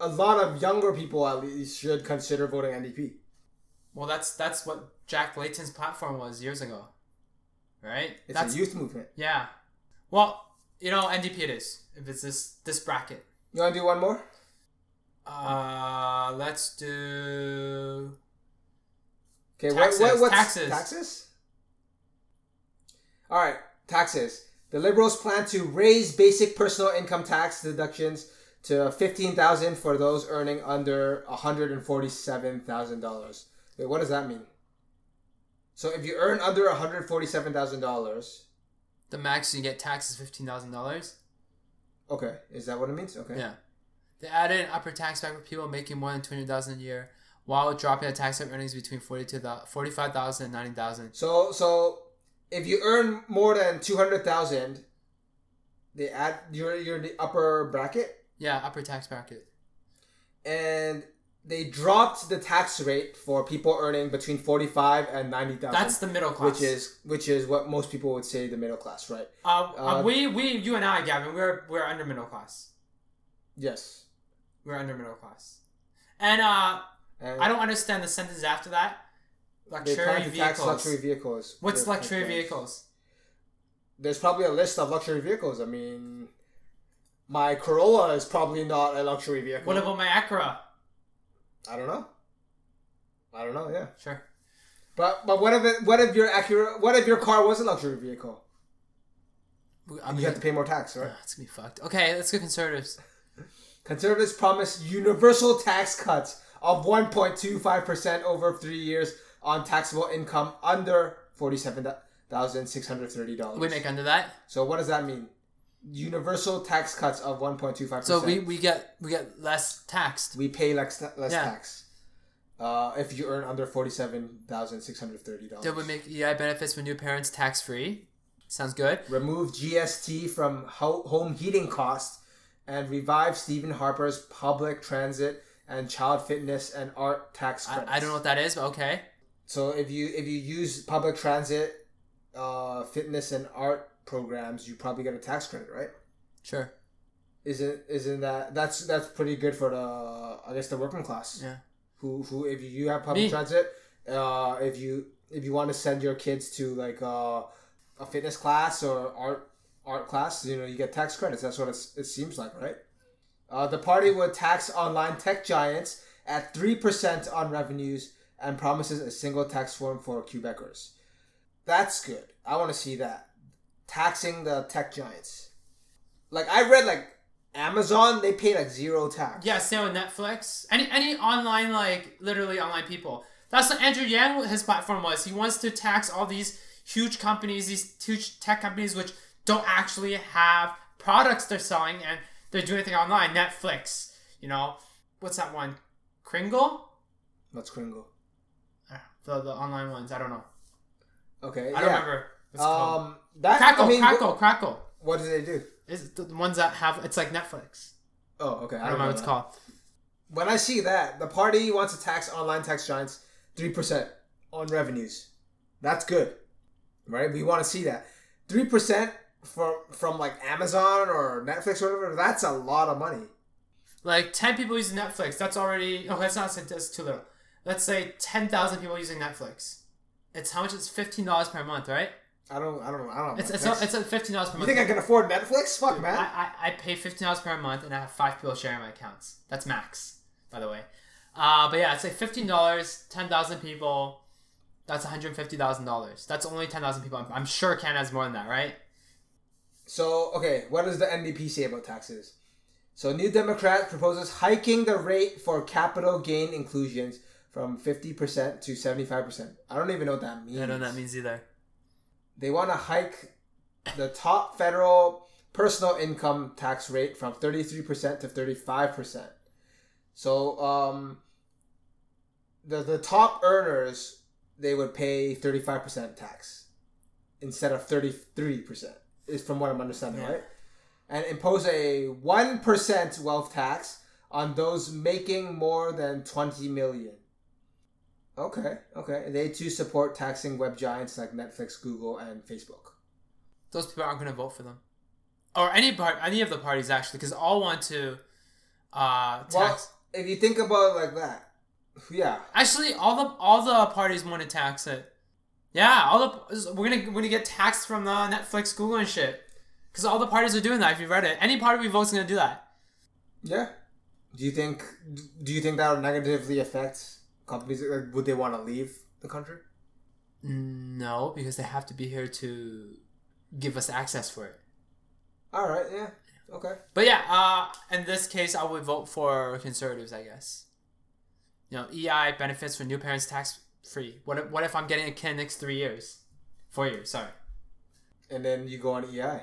a lot of younger people at least should consider voting ndp Well, that's that's what Jack Layton's platform was years ago, right? it's that's a youth movement yeah. Well, you know, NDP it is if it's this this bracket. you want to do one more Uh, let's do Okay, Taxes, what, what, what's taxes. Taxes. All right, taxes. The Liberals plan to raise basic personal income tax deductions to fifteen thousand for those earning under one hundred and forty-seven thousand dollars. Wait, what does that mean? So if you earn under one hundred forty-seven thousand dollars, the max you get taxed is fifteen thousand dollars. okay, is that what it means? Okay. Yeah. They added an upper tax bracket for people making more than twenty thousand a year, while dropping the tax on earnings between forty two forty-five thousand and ninety thousand. So so if you earn more than two hundred thousand, they add you're you're in the upper bracket. Yeah, upper tax bracket. and they dropped the tax rate for people earning between 45 and 90,000 That's the middle class. which is which is what most people would say the middle class right uh, uh, uh, we we you and I, Gavin, we're we're under middle class. yes We're under middle class, and uh, and I don't understand the sentence after that. Luxury vehicles. luxury vehicles What's luxury vehicles? there's probably a list of luxury vehicles i mean my corolla is probably not a luxury vehicle What about my Acura? i don't know i don't know yeah Sure. but but what if it what if your Acura what if your car was a luxury vehicle I'm you have to pay more tax right ah, It's gonna be fucked. Okay, let's go conservatives. Conservatives promise universal tax cuts of 1.25% over three years on taxable income under $47,630. We make under that, so what does that mean? Universal tax cuts of 1.25%. so we, we get we get less taxed. we pay less, less Yeah. tax uh, if you earn under $47,630. Did we make EI benefits for new parents tax free? Sounds good. remove GST from ho- home heating costs, and revive Stephen Harper's public transit and child fitness and art tax credits. I, I don't know what that is, but okay. So if you if you use public transit, uh, fitness and art programs, you probably get a tax credit, right? Sure. Isn't isn't that that's that's pretty good for the I guess the working class. Yeah. Who who if you have public Me. transit, uh, if you if you want to send your kids to like uh, a fitness class or art art class, you know you get tax credits. That's what it's, it seems like, right? Uh, the party would tax online tech giants at three percent on revenues and promises a single tax form for Quebecers. That's good. I want to see that taxing the tech giants. Like I read, like Amazon, they pay like zero tax. Yeah, same with Netflix. Any any online like literally online people. That's what Andrew Yang his platform was. He wants to tax all these huge companies, these huge tech companies which don't actually have products they're selling and they're doing anything online. Netflix, you know, what's that one? Kringle? What's Kringle? Uh, The the online ones. I don't know. Okay, I don't yeah. remember. What's it called? That Crackle, I mean, Crackle, What, Crackle. what do they do? It's the ones that have it's like Netflix. Oh, okay. I don't know what it's called. When I see that, the party wants to tax online tax giants 3% on revenues. That's good. Right? We want to see that. 3% from from like Amazon or Netflix or whatever, that's a lot of money. Like ten people using Netflix, that's already okay. That's not that's too little. Let's say ten thousand people using Netflix. It's how much? It's fifteen dollars per month, right? I don't I don't know. I don't know. It's it's, Netflix. it's at fifteen dollars per month. you think I can afford Netflix? Fuck, I, man. I, I pay fifteen dollars per month and I have five people sharing my accounts. That's max, by the way. Uh, but yeah, it's like fifteen dollars, ten thousand people. That's one hundred fifty thousand dollars. That's only ten thousand people. I'm, I'm sure Canada has more than that, right? So, okay, what does the NDP say about taxes? So, New Democrat proposes hiking the rate for capital gain inclusions from 50% to 75%. I don't even know what that means. I don't know what that means either. They want to hike the top federal personal income tax rate from 33% to 35%. So, um, the, the top earners, they would pay 35% tax instead of 33%, is from what I'm understanding, Yeah. right? And impose a 1% wealth tax on those making more than 20 million. Okay, okay. They too support taxing web giants like Netflix, Google, and Facebook. Those people aren't going to vote for them, or any part, any of the parties actually, because all want to uh, tax. Well, if you think about it like that, yeah. Actually, all the all the parties want to tax it. Yeah, all the we're gonna we're gonna get taxed from the Netflix, Google, and shit. Because all the parties are doing that. If you read it, any party we vote's gonna do that. Yeah. Do you think do you think that will negatively affect companies? Like, would they want to leave the country? No, because they have to be here to give us access for it. All right. Yeah. Okay. But yeah, uh, in this case, I would vote for conservatives. I guess. You know, EI benefits for new parents tax free. What if, what if I'm getting a kid next three years, four years? Sorry. And then you go on EI,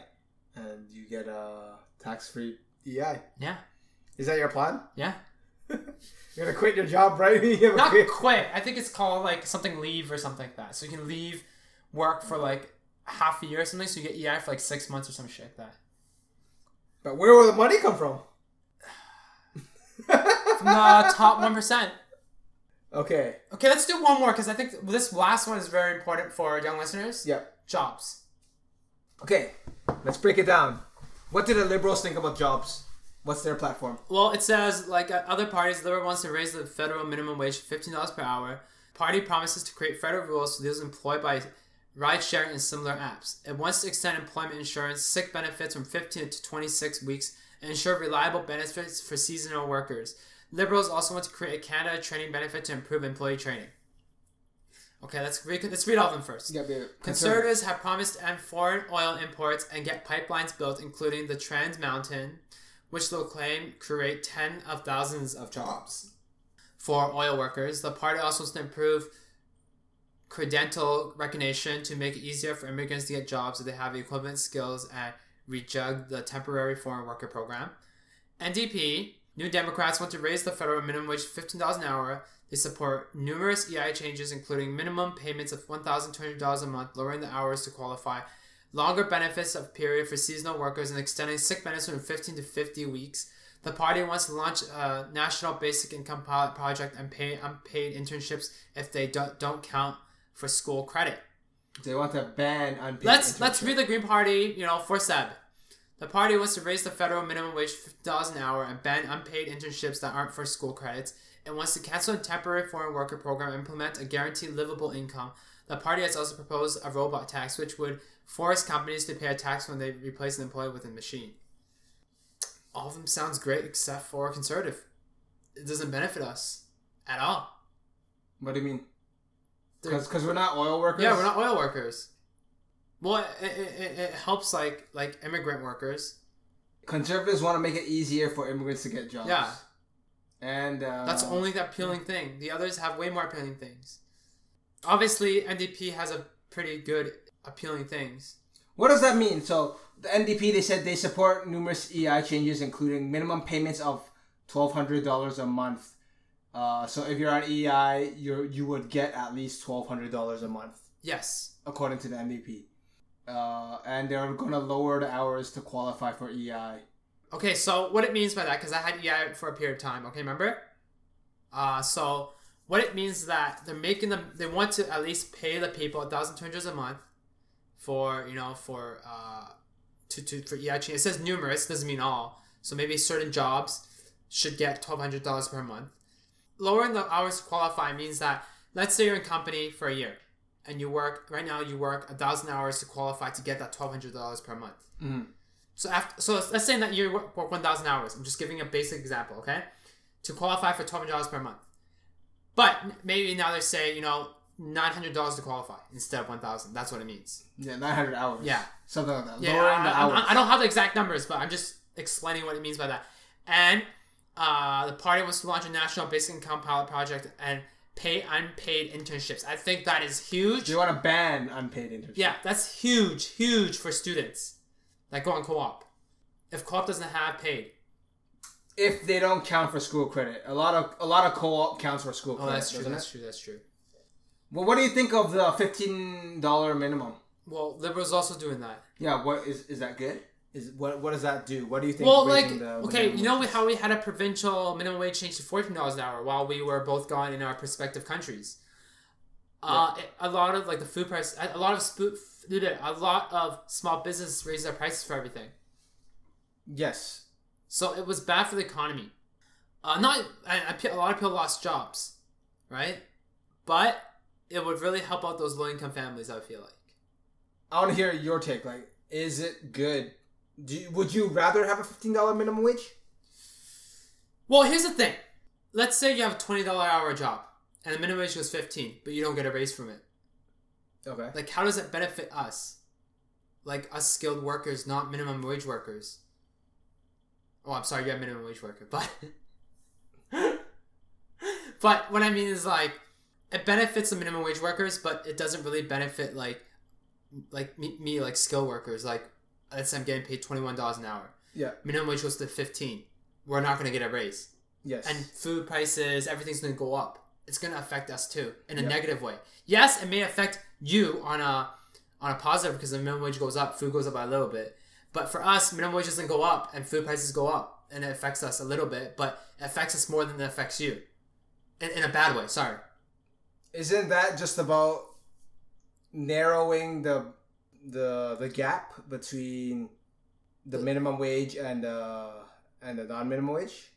and you get a tax free EI. Yeah. Is that your plan? Yeah. You're gonna quit your job, right? You Not quit- quit. I think it's called like something leave or something like that. So you can leave work for like half a year or something. So you get EI for like six months or some shit like that. But where will the money come from? From the top one percent. Okay. Okay, let's do one more because I think this last one is very important for young listeners. Yep. Jobs. Okay. Let's break it down. What do the liberals think about jobs? What's their platform? Well, it says like uh, other parties, Liberal wants to raise the federal minimum wage to fifteen dollars per hour. Party promises to create federal rules for those employed by ride sharing and similar apps. It wants to extend employment insurance, sick benefits from fifteen to twenty six weeks, and ensure reliable benefits for seasonal workers. Liberals also want to create a Canada training benefit to improve employee training. Okay, let's read, let's read all of them first. Yeah. Conservatives have promised to end foreign oil imports and get pipelines built, including the Trans Mountain, which they'll claim create ten of thousands of jobs for oil workers. The party also wants to improve credential recognition to make it easier for immigrants to get jobs if they have equivalent skills and rejug the temporary foreign worker program. NDP, New Democrats want to raise the federal minimum wage to $15 an hour. They support numerous EI changes, including minimum payments of $1,200 a month, lowering the hours to qualify, longer benefits of period for seasonal workers, and extending sick benefits from 15 to 50 weeks. The party wants to launch a national basic income pilot project and pay unpaid internships if they don't, don't count for school credit. They want to ban unpaid. Let's let's read the Green Party, you know, for Seb. The party wants to raise the federal minimum wage to fifty dollars an hour and ban unpaid internships that aren't for school credits. It wants to cancel a temporary foreign worker program and implement a guaranteed livable income. The party has also proposed a robot tax, which would force companies to pay a tax when they replace an employee with a machine. All of them sounds great except for conservative. It doesn't benefit us at all. What do you mean? Because we're not oil workers. Yeah, we're not oil workers. Well, it, it, it, it helps like like immigrant workers. Conservatives want to make it easier for immigrants to get jobs. Yeah. And uh, That's only the appealing thing. The others have way more appealing things. Obviously, NDP has a pretty good appealing things. What does that mean? So the NDP they said they support numerous EI changes, including minimum payments of twelve hundred dollars a month. Uh, so if you're on EI, you you would get at least twelve hundred dollars a month, Yes. according to the NDP. uh, and they're going to lower the hours to qualify for EI. Okay, so what it means by that, because I had EI for a period of time. Okay, remember? Uh, so what it means is that they're making them. They want to at least pay the people thousand two hundred a month for you know for uh to to for change. It says numerous, doesn't mean all. So maybe certain jobs should get twelve hundred dollars per month. Lowering the hours to qualify means that let's say you're in company for a year and you work right now you work a thousand hours to qualify to get that twelve hundred dollars per month. Mhm. So after so let's say that you work, work one thousand hours. I'm just giving a basic example, okay? To qualify for twelve hundred dollars per month. But maybe now they say you know nine hundred dollars to qualify instead of one thousand. That's what it means. Yeah, 900 hours. Yeah. Something like that. Yeah, Lowering I, the hours. I don't have the exact numbers, but I'm just explaining what it means by that. And uh, the party wants to launch a national basic income pilot project and pay unpaid internships. I think that is huge. they want to ban unpaid internships. Yeah, that's huge, huge for students that go on co-op. If co-op doesn't have paid, If they don't count for school credit, a lot of a lot of co-op counts for school oh, credit. that's true. That's it? true. That's true. Well, what do you think of the fifteen dollar minimum? Well, liberals also doing that. Yeah, what is is that good? Is what what does that do? What do you think? Well, like raising the- the okay, you know how we had a provincial minimum wage change to fourteen dollars an hour while we were both gone in our respective countries. Uh, a lot of like the food price, a lot of spo- a lot of small business raised their prices for everything. Yes. So it was bad for the economy. Uh, not a lot of people lost jobs, right? But it would really help out those low income families. I feel like. I want to hear your take. Like, is it good? Do you, would you rather have a fifteen dollar minimum wage? Well, here's the thing. Let's say you have a twenty dollar hour job and the minimum wage was fifteen, but you don't get a raise from it. Okay. Like, how does it benefit us? Like us skilled workers, not minimum wage workers. Oh, I'm sorry, you're a minimum wage worker, but but what I mean is like it benefits the minimum wage workers, but it doesn't really benefit like like me, me like skill workers. Like let's say I'm getting paid twenty one dollars an hour. Yeah. Minimum wage goes to fifteen. We're not gonna get a raise Yes. and food prices, everything's going to go up. It's going to affect us too in a Yep. negative way. Yes, it may affect you on a on a positive because the minimum wage goes up, food goes up by a little bit. But for us, minimum wage doesn't go up and food prices go up, and it affects us a little bit, but it affects us more than it affects you, in, in a bad way. Sorry. Isn't that just about narrowing the the the gap between the minimum wage and uh and the non minimum wage?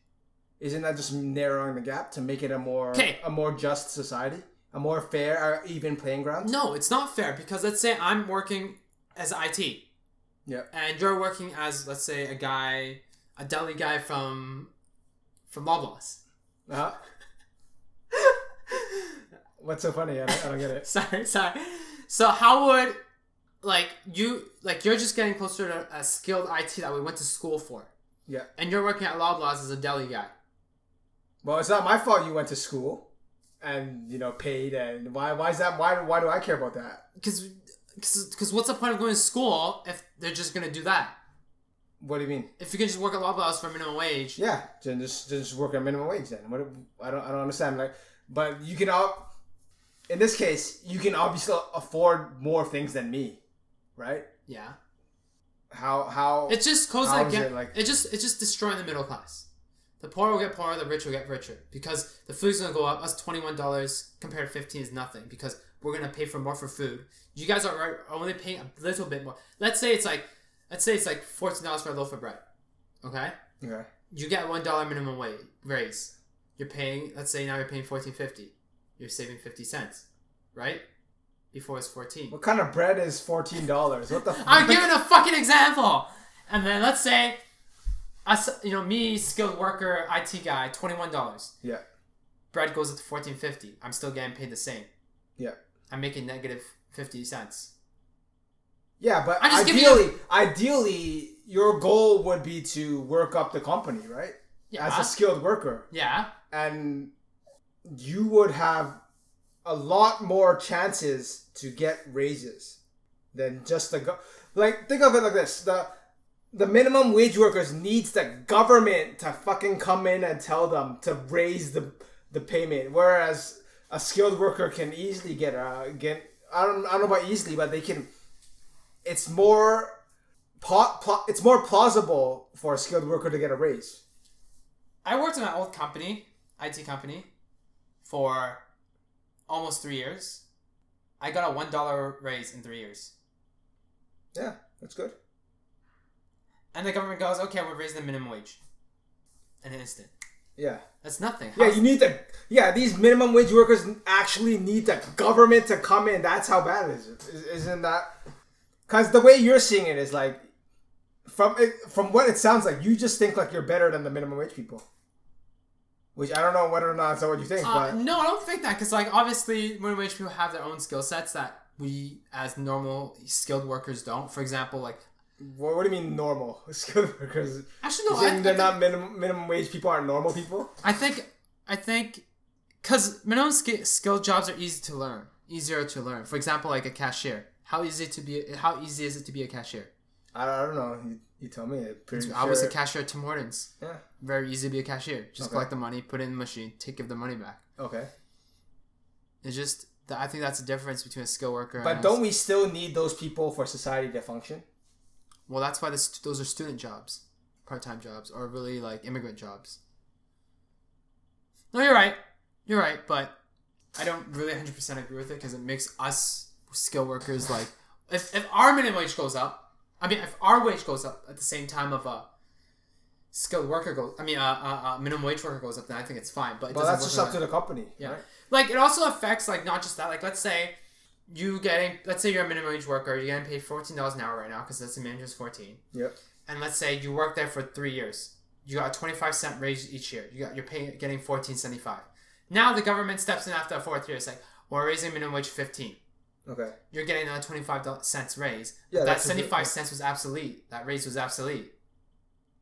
Isn't that just narrowing the gap to make it a more Okay. a more just society, a more fair or even playing ground? No, it's not fair because let's say I'm working as IT, Yeah. and you're working as let's say a guy, a deli guy from from Loblaws. Uh-huh. What's so funny? I don't, I don't get it. sorry, sorry. So how would like you like you're just getting closer to a skilled IT that we went to school for, Yeah. and you're working at Loblaws as a deli guy. Well, it's not my fault you went to school and you know paid and why why is that why why do I care about that? Because because what's the point of going to school if they're just gonna do that? What do you mean? If you can just work at Loblaws for minimum wage, Yeah, then just just work at minimum wage then. What I don't I don't understand like but you can all in this case you can obviously afford more things than me, right? yeah, How how it just How like, it, like- it just it's just destroying the middle class. The poor will get poorer, the rich will get richer because the food's gonna go up. Us twenty one dollars compared to fifteen is nothing because we're gonna pay for more for food. You guys are, are only paying a little bit more. Let's say it's like let's say it's like fourteen dollars for a loaf of bread. Okay, okay. you get one dollar minimum wage raise. You're paying. Let's say now you're paying fourteen fifty. You're saving fifty cents, right? Before it's fourteen. What kind of bread is fourteen dollars? What the fuck? I'm giving a fucking example. And then let's say, us, you know, me, skilled worker, IT guy, twenty one dollars. Yeah. Bread goes up to fourteen fifty. I'm still getting paid the same. Yeah. I'm making negative fifty cents. Yeah, but I'm just giving ideally ideally your goal would be to work up the company, right? Yeah. As a skilled worker. yeah. and you would have a lot more chances to get raises than just the go- like think of it like this the the minimum wage workers needs the government to fucking come in and tell them to raise the the payment whereas a skilled worker can easily get a get I don't I don't know about easily but they can it's more pla- pla- it's more plausible for a skilled worker to get a raise. I worked in an old company, IT company, for almost three years. I got a one dollar raise in three years, Yeah, that's good. and the government goes, "Okay, we're raising the minimum wage." In an instant, Yeah. that's nothing. Yeah, you need the yeah. These minimum wage workers actually need the government to come in. That's how bad it is. Is- Isn't that? Because the way you're seeing it is like, from it, from what it sounds like, you just think like you're better than the minimum wage people. Which I don't know whether or not that's what you think, Uh, but no, I don't think that because like obviously minimum wage people have their own skill sets that we as normal skilled workers don't. For example, like what, what do you mean normal skilled workers? actually no, I, saying I they're think- not minimum minimum wage people aren't normal people? I think I think because minimum sk- skill jobs are easy to learn, easier to learn. For example, like a cashier. How easy to be? How easy is it to be a cashier? I, I don't know. You, you tell me. Pretty I was a cashier at Tim Hortons. Yeah. Very easy to be a cashier. Just Okay. collect the money, put it in the machine, take give the money back. Okay. It's just I think that's the difference between a skill worker. But don't we still need those people for society to function? Well, that's why this, those are student jobs, part-time jobs, or really like immigrant jobs. No, you're right. You're right, but I don't really 100% agree with it because it makes us skill workers like if, if our minimum wage goes up, I mean if our wage goes up at the same time of a skilled worker goes, I mean a, minimum wage worker goes up, then I think it's fine. But it doesn't that's just up to the company. Yeah. Right? Like it also affects like not just that. Like let's say you getting let's say you're a minimum wage worker, you're getting paid fourteen dollars an hour right now because that's the manager's fourteen. Yep. And let's say you work there for three years, you got a twenty five cent raise each year. You got you're paying getting fourteen seventy five. Now the government steps in after a fourth year, it's like we're raising minimum wage fifteen. Okay. You're getting a twenty five cents raise. Yeah, that seventy five cents was obsolete. That raise was obsolete.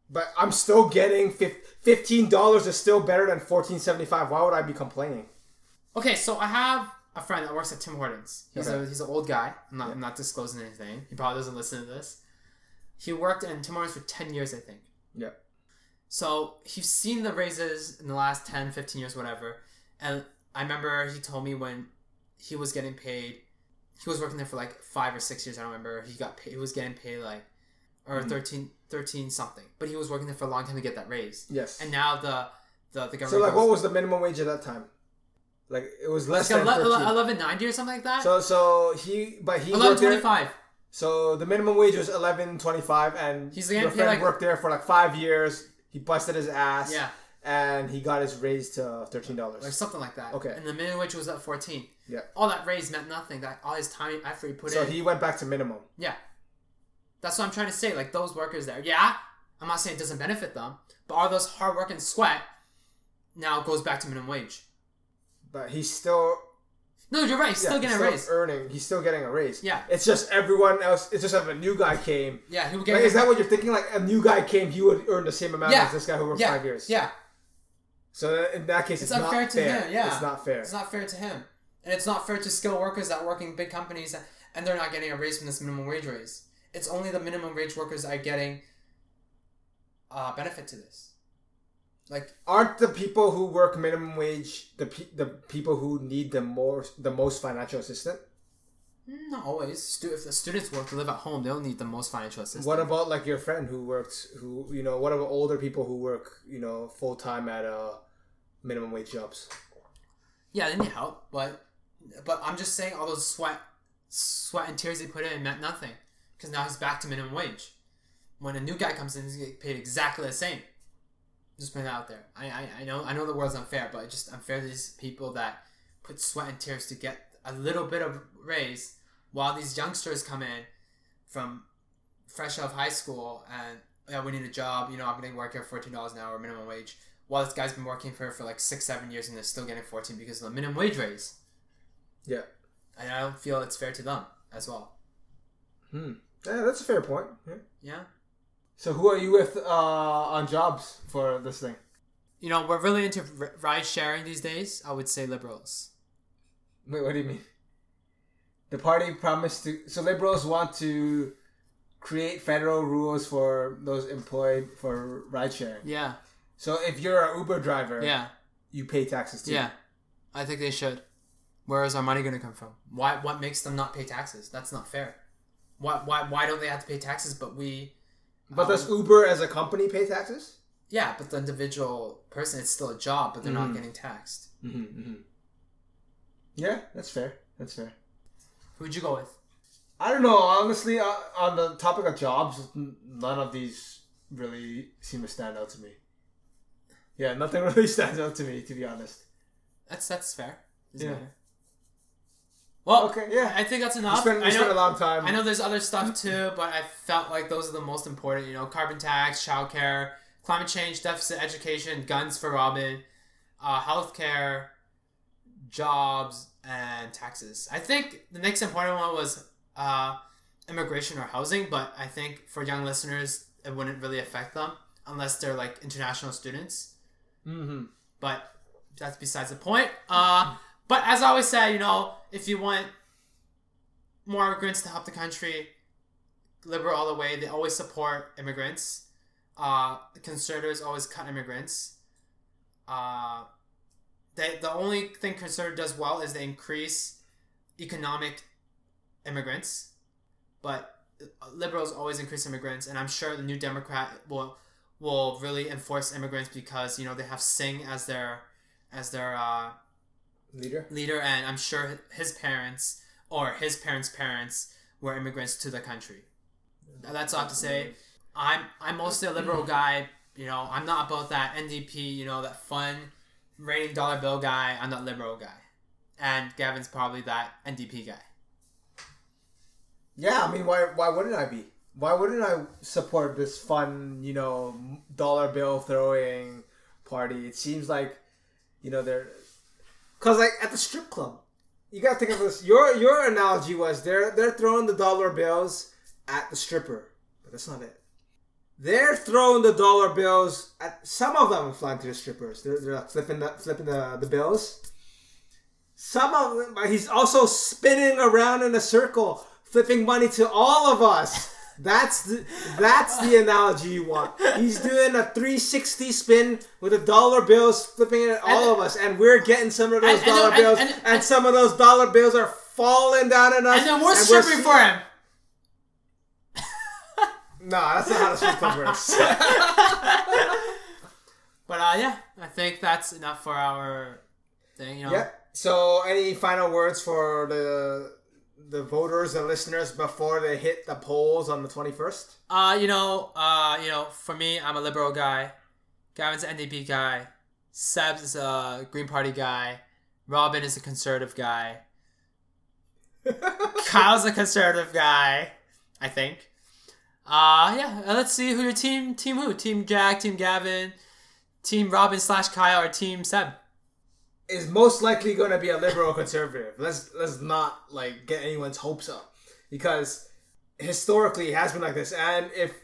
But I'm still getting fifteen dollars is still better than fourteen seventy five. Why would I be complaining? Okay, so I have a friend that works at Tim Hortons. He's a he's an old guy. I'm not I'm not disclosing anything. He probably doesn't listen to this. He worked in Tim Hortons for ten years, I think. Yeah. So he's seen the raises in the last 10, 15 years, whatever. And I remember he told me when he was getting paid, he was working there for like five or six years. I don't remember. He got paid, he was getting paid like, or Mhm. 13, 13 something. But he was working there for a long time to get that raise. Yes. And now the the, the government. so like, goes, what was the minimum wage at that time? Like it was less like than ele- ele- thirteen. 1190 or something like that? So so he but he 1125. So the minimum wage was eleven twenty five, and He's your friend like- worked there for like five years. He busted his ass. Yeah. And he got his raise to thirteen dollars. or something like that. Okay. And the minimum wage was at 14. Yeah. All that raise meant nothing. That all his time effort he put So in. So he went back to minimum. yeah. That's what I'm trying to say. Like those workers there. Yeah. I'm not saying it doesn't benefit them, but all those hard work and sweat now goes back to minimum wage. But he's still No, you're right. He's still yeah, getting he's a raise. earning. He's still getting a raise. Yeah. It's just everyone else. It's just if a new guy came. yeah, he would Like, get. is that what you're thinking? Like a new guy came, he would earn the same amount Yeah. as this guy who worked yeah, five years. Yeah. So in that case, It's it's, not unfair to fair. him, yeah. It's not fair. It's not fair to him, and it's not fair to skilled workers that work in big companies and they're not getting a raise from this minimum wage raise. It's only the minimum wage workers that are getting uh, benefit to this. Like Aren't the people who work minimum wage the pe- the people who need the more the most financial assistance? Not always. Stu- if the students work to live at home, they don't need the most financial assistance. What about like your friend who works who you know? What about older people who work you know full time at uh minimum wage jobs? Yeah, they need help, but but I'm just saying all those sweat sweat and tears they put in meant nothing because now he's back to minimum wage. When a new guy comes in, he's getting paid exactly the same. Just putting it out there. I, I, I know I know the world's unfair, but it's just unfair to these people that put sweat and tears to get a little bit of raise, while these youngsters come in from fresh out of high school and yeah, we need a job. You know, I'm gonna work here fourteen dollars an hour minimum wage. While this guy's been working for for like six, seven years and they're still getting fourteen because of the minimum wage raise. Yeah. And I don't feel it's fair to them as well. Hmm. Yeah, that's a fair point. Yeah. Yeah. So who are you with uh, on jobs for this thing? You know, we're really into r- ride sharing these days. I would say liberals. Wait, what do you mean? The party promised to. So liberals want to create federal rules for those employed for ride sharing. Yeah. So if you're an Uber driver, Yeah. you pay taxes too. Yeah. I think they should. Where is our money going to come from? Why? What makes them not pay taxes? That's not fair. Why, why, why don't they have to pay taxes? But we, But um, does Uber as a company pay taxes? yeah, but the individual person, it's still a job, but they're not Mhm. getting taxed. Mm-hmm, Yeah, that's fair. That's fair. Who'd you go with? I don't know. Honestly, uh, on the topic of jobs, none of these really seem to stand out to me. Yeah, nothing really stands out to me, to be honest. That's that's fair. Doesn't Yeah. matter. Well, Okay, yeah. I think that's We enough. spent, we I spent a long time. I know there's other stuff too, but I felt like those are the most important. You know, carbon tax, childcare, climate change, deficit education, guns for Robin, uh, healthcare, jobs, and taxes. I think the next important one was uh, immigration or housing, but I think for young listeners, it wouldn't really affect them unless they're like international students. Mm-hmm. But that's besides the point. Uh, but as I always say, you know, if you want more immigrants to help the country, liberal all the way. They always support immigrants. Uh, the conservatives always cut immigrants. Uh, they the only thing conservative does well is they increase economic immigrants, but liberals always increase immigrants, and I'm sure the new Democrat will will really enforce immigrants because you know they have Singh as their as their uh, Leader? leader, and I'm sure his parents or his parents' parents were immigrants to the country. That's all I have to say. I'm I'm mostly a liberal guy. You know, I'm not about that NDP. You know, that fun raining dollar bill guy. I'm that liberal guy, and Gavin's probably that NDP guy. Yeah, I mean, why why wouldn't I be? Why wouldn't I support this fun, you know, dollar bill throwing party? It seems like, you know, they're because like at the strip club, you gotta think of this. Your your analogy was they're they're throwing the dollar bills at the stripper, but that's not it. They're throwing the dollar bills at some of them are flying to the strippers. They're, they're like flipping the flipping the, the bills. Some of them, but he's also spinning around in a circle, flipping money to all of us. That's the that's the analogy you want. He's doing a 360 spin with the dollar bills, flipping it at all of us, and we're getting some of those And- and dollar no, bills, and- and, and- some of those dollar bills are falling down on us. And then we're and stripping for him. No, that's not how the strip club works. But uh, yeah, I think that's enough for our thing. You know, Yeah. So, any final words for the the voters and listeners before they hit the polls on the twenty first? Uh, you know, uh, you know, for me, I'm a liberal guy. Gavin's an NDP guy. Seb's is a Green Party guy. Robin is a conservative guy. Kyle's a conservative guy, I think. Uh, yeah. Let's see who your team. Team who? Team Jack. Team Gavin. Team Robin slash Kyle or Team Seb. Is most likely going to be a liberal conservative. Let's let's not like get anyone's hopes up because historically it has been like this. And if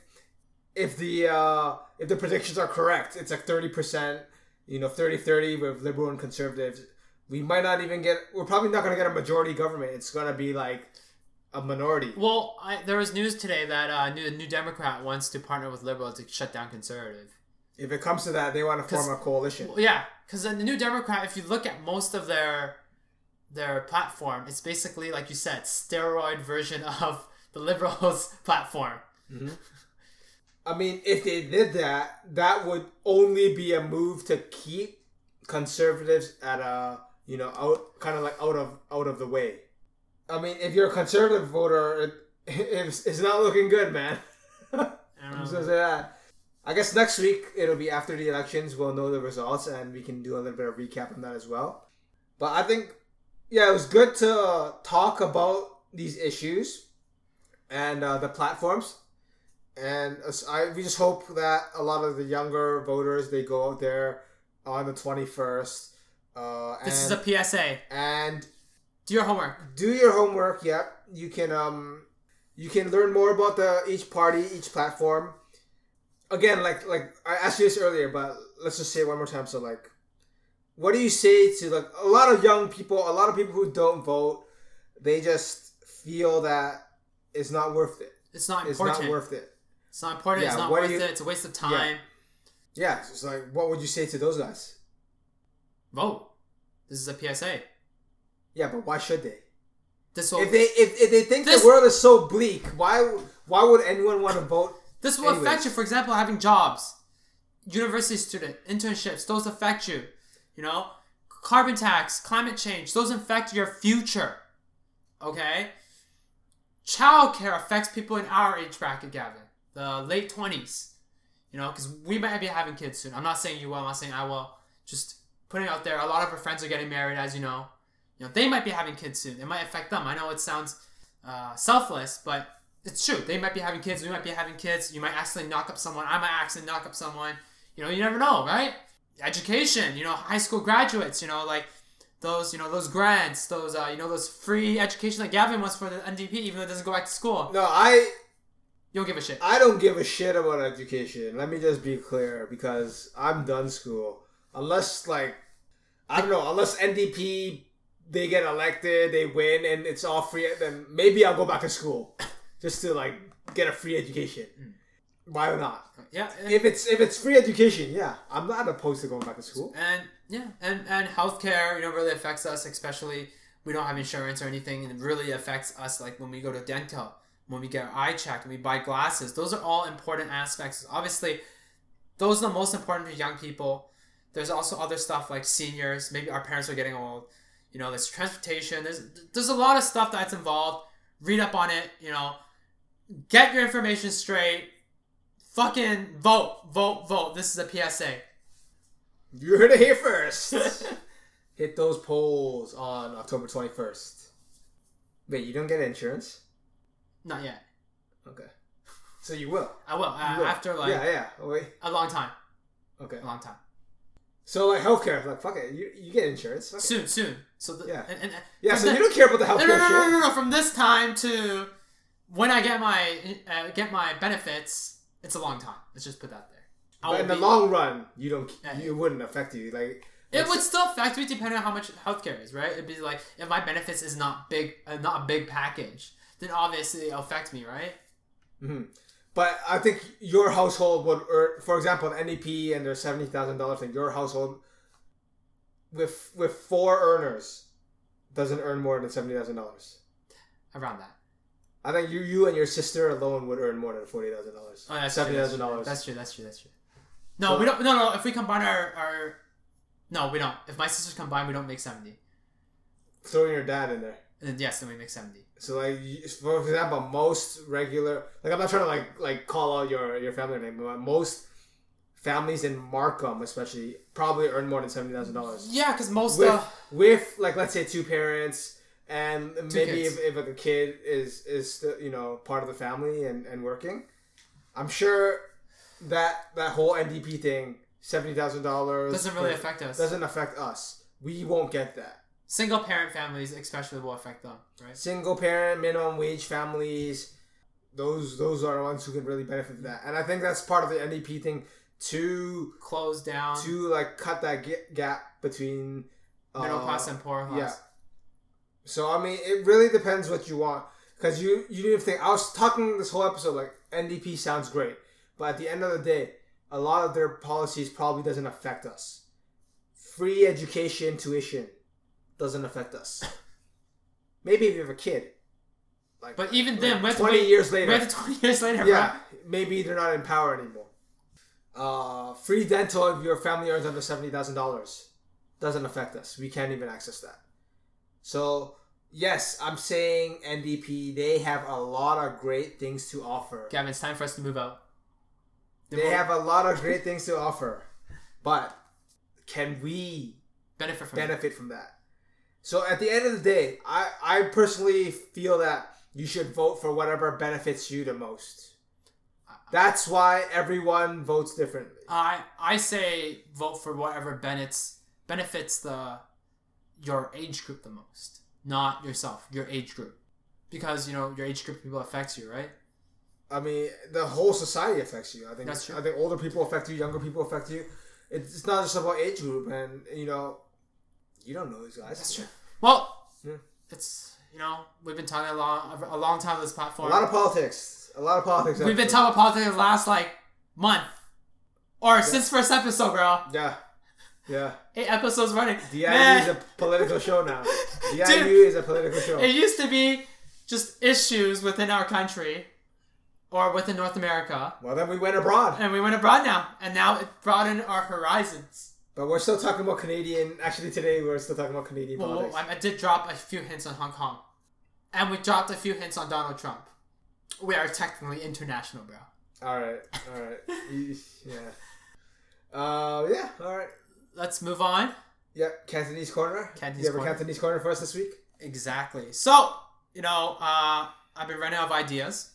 if the uh, if the predictions are correct, it's like thirty percent. You know, 30-30 with liberal and conservatives. We might not even get. We're probably not going to get a majority government. It's going to be like a minority. Well, I, there was news today that uh, new, the New Democrat wants to partner with Liberal to shut down conservative. If it comes to that, they want to form a coalition. Well, yeah, because the New Democrat, if you look at most of their their platform, it's basically like you said, steroid version of the Liberals' platform. I mean, if they did that, that would only be a move to keep conservatives at a you know out kind of like out of out of the way. I mean, if you're a conservative voter, it, it's, it's not looking good, man. I I'm don't just know. gonna say that. I guess next week it'll be after the elections. We'll know the results and we can do a little bit of recap on that as well. But I think, yeah, it was good to talk about these issues and uh, the platforms. And I, we just hope that a lot of the younger voters they go out there on the twenty first. Uh, This is a PSA. and Do your homework. do your homework. Yep, you can um, you can learn more about the each party, each platform. Again, like like I asked you this earlier, but let's just say it one more time. So like, what do you say to like a lot of young people, a lot of people who don't vote? They just feel that it's not worth it. It's not important. It's not worth it. it's not important. Yeah, it's not worth you- it. It's a waste of time. Yeah, it's just like what would you say to those guys? Vote. This is a PSA. Yeah, but why should they? This will If they if, if they think This- the world is so bleak, why why would anyone want to vote? this will anyways. affect you. For example, having jobs, university student internships. Those affect you. You know, carbon tax, climate change. Those affect your future. Okay. Childcare affects people in our age bracket, Gavin. The late twenties. You know, because we might be having kids soon. I'm not saying you will. I'm not saying I will. Just putting it out there. A lot of our friends are getting married, as you know. You know, they might be having kids soon. It might affect them. I know it sounds uh, selfless, but it's true. They might be having kids. We might be having kids. You might accidentally knock up someone. I might accidentally knock up someone. You know, you never know, right? Education. You know, high school graduates. You know, like those. You know, those grants. Those. Uh, you know, those free education that Gavin wants for the NDP, even though it doesn't go back to school. No, I You don't give a shit. I don't give a shit about education. Let me just be clear because I'm done school. Unless like I don't know, unless NDP they get elected, they win and it's all free then maybe I'll go back to school just to like get a free education. Hmm. Why or not? Yeah. If it's if it's free education, yeah, I'm not opposed to going back to school. and yeah, and and healthcare, you know, really affects us, especially we don't have insurance or anything, and it really affects us. Like when we go to dental, when we get our eye checked, when we buy glasses, those are all important aspects. Obviously, those are the most important for young people. There's also other stuff like seniors. Maybe our parents are getting old. You know, there's transportation. There's there's a lot of stuff that's involved. Read up on it. You know, get your information straight. Fucking vote, vote, vote. This is a PSA. You heard it here first. Hit those polls on October 21st. Wait, you don't get insurance? Not yet. Okay. So you will. I will. Uh, will. after like yeah, yeah. Wait. a long time. Okay. A long time. So like healthcare, like fuck it, you, you get insurance. Fuck it. Soon, soon. So the, Yeah. And, and, Yeah, so the- you don't care about the healthcare no, no, shit. no, no, no. From this time to when I get my uh, get my benefits, it's a long time. Let's just put that there. I But in the long run, you don't. Yeah. You wouldn't affect you. Like It would still affect me depending on how much healthcare is, right? It'd be like if my benefits is not big, uh, not a big package, then obviously it'll affect me, right? mhm. But I think your household would earn, for example, an NDP and there's seventy thousand dollars in your household. With with four earners, doesn't earn more than seventy thousand dollars. Around that. I think you you and your sister alone would earn more than forty thousand dollars. Oh, that's true, seventy that's true. dollars. That's true. That's true. That's true. No, So- we don't. No, no. If we combine our, our, no, we don't. If my sisters combine, we don't make seventy. Throwing your dad in there. And yes, then we make seventy. So like, for example, most regular like I'm not trying to like like call out your your family name, but most families in Markham, especially, probably earn more than seventy thousand dollars. Yeah, because most With uh, with like let's say two parents and maybe kids. if, if like a kid is is still, you know part of the family and and working, I'm sure that that whole NDP thing seventy thousand dollars doesn't really affect us. doesn't affect us. We won't get that. Single parent families, especially, will affect them, right? single parent minimum wage families those those are the ones who can really benefit from that. And i think that's part of the ndp thing to Close down. to like cut that ga- gap between uh, middle class and poor class. yeah. So i mean it really depends what you want. Because you you need to think i was talking this whole episode like ndp sounds great but at the end of the day a lot of their policies probably doesn't affect us. Free education tuition doesn't affect us maybe if you have a kid like But even then, we 20 wait- years later twenty years later. yeah maybe they're not in power anymore uh, free dental if your family earns under $70000 doesn't affect us we can't even access that so yes i'm saying ndp they have a lot of great things to offer bro. Gavin, it's time for us to move out. Then they we'll have a lot of great things to offer but can we benefit from it. benefit from that. So at the end of the day, I, I personally feel that you should vote for whatever benefits you the most. That's why everyone votes differently. I I say vote for whatever benefits benefits the your age group the most, not yourself. Your age group, because you know your age group people affects you, right? I mean, the whole society affects you. I think That's true. I think older people affect you, younger people affect you. It's, it's not just about age group, and you know, you don't know these guys. That's true. Well, Yeah. it's you know we've been talking a long a long time on this platform. A lot of politics. A lot of politics. we've been talking about politics the last like month or since first episode, bro. Yeah. Yeah. Eight episodes running. DIU Man, is a political show now. DIU Dude. is a political show. it used to be just issues within our country or within North America. Well, then we went abroad. And we went abroad now. And now it broadened our horizons. But we're still talking about Canadian. Actually, today we're still talking about Canadian Well, politics. I, I did drop a few hints on Hong Kong. And we dropped a few hints on Donald Trump. We are technically international, bro. All right, all right, yeah, uh, yeah, all right, Let's move on. yeah. Cantonese corner. Cantonese you have a corner. Cantonese corner for us this week? Exactly. So, you know, uh, I've been running out of ideas.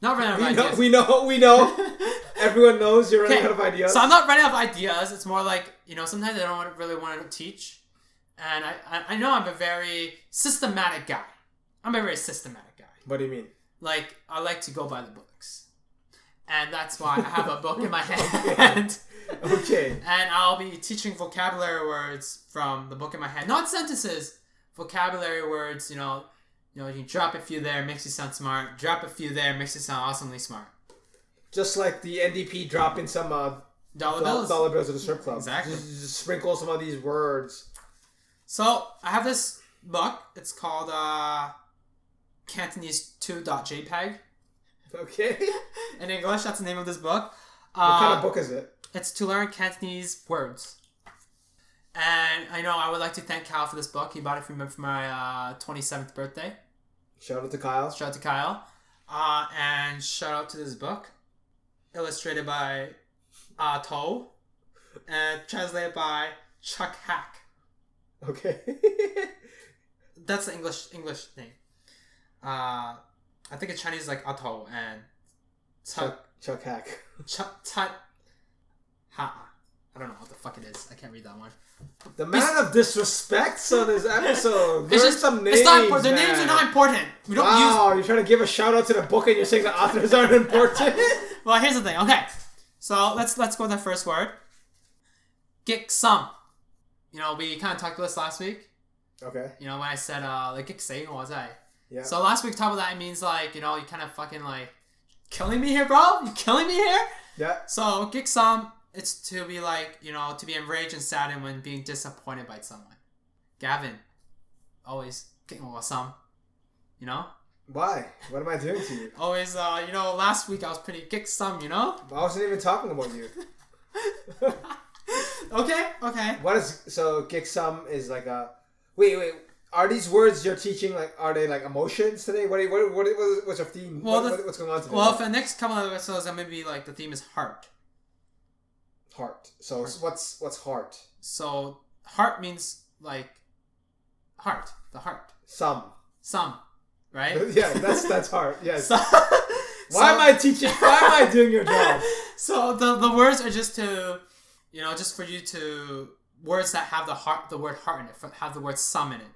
Not running out of We know, ideas. we know, we know. Everyone knows you're running Okay, out of ideas. So I'm not running out of ideas. It's more like you know sometimes I don't really want to teach, and I, I I know I'm a very systematic guy. I'm a very systematic guy. what do you mean? Like I like to go by the books, and that's why I have a book in my hand. Okay. and I'll be teaching vocabulary words from the book in my hand, not sentences. Vocabulary words, you know, you know, you drop a few there, makes you sound smart. Drop a few there, makes you sound awesomely smart. Just like the NDP dropping some uh, Dollar bills. dollar bills at the strip club. Exactly. Just, just sprinkle some of these words. So I have this book. It's called uh, Cantonese2.jpg Okay. in English. That's the name of this book. what Uh, kind of book is it? It's to learn Cantonese words. And I know I would like to thank Kyle for this book. He bought it for me for my uh, 27th birthday. Shout out to Kyle. Shout out to Kyle. Uh, and shout out to this book. Illustrated by uh, And translated by Chuck Hack. Okay. That's the English English name. Uh, I think in Chinese is like Ato and Chuck, Chuck Hack. Chuck Tut Ha. I don't know what the fuck it is. I can't read that one. The man of disrespect on this episode. It's just some names. it's not important. The names are not important. We don't use Wow, you're trying to give a shout out to the book and you're saying the authors aren't important? Well, here's the thing. Okay, so let's let's go with the first word. Gik sum. You know, we kind of talked about this last week. okay. You know, when I said uh like gik saying was I. Yeah. So last week talked about that. It means like you know you kind of fucking like killing me here, bro. You killing me here. Yeah. So gik sum. It's to be like you know to be enraged and saddened when being disappointed by someone. Gavin, always some. You know, Why? What am I doing to you? always. Uh, you know, last week I was pretty kick some. You know. I wasn't even talking about you. Okay. Okay. what is so Giksum is like a wait wait are these words you're teaching like are they like emotions today? What what what, what what's your theme? Well, what, the- what's going on today? Well, for the next couple of episodes, I'm gonna be like the theme is heart. heart. So what's what's heart? So heart means like heart, the heart, Some. some, right? yeah, that's that's hard. Yes. So, Why am I teaching? Why am I doing your job? So the the words are just to, you know, just for you to words that have the heart, the word heart in it, have the word some in it,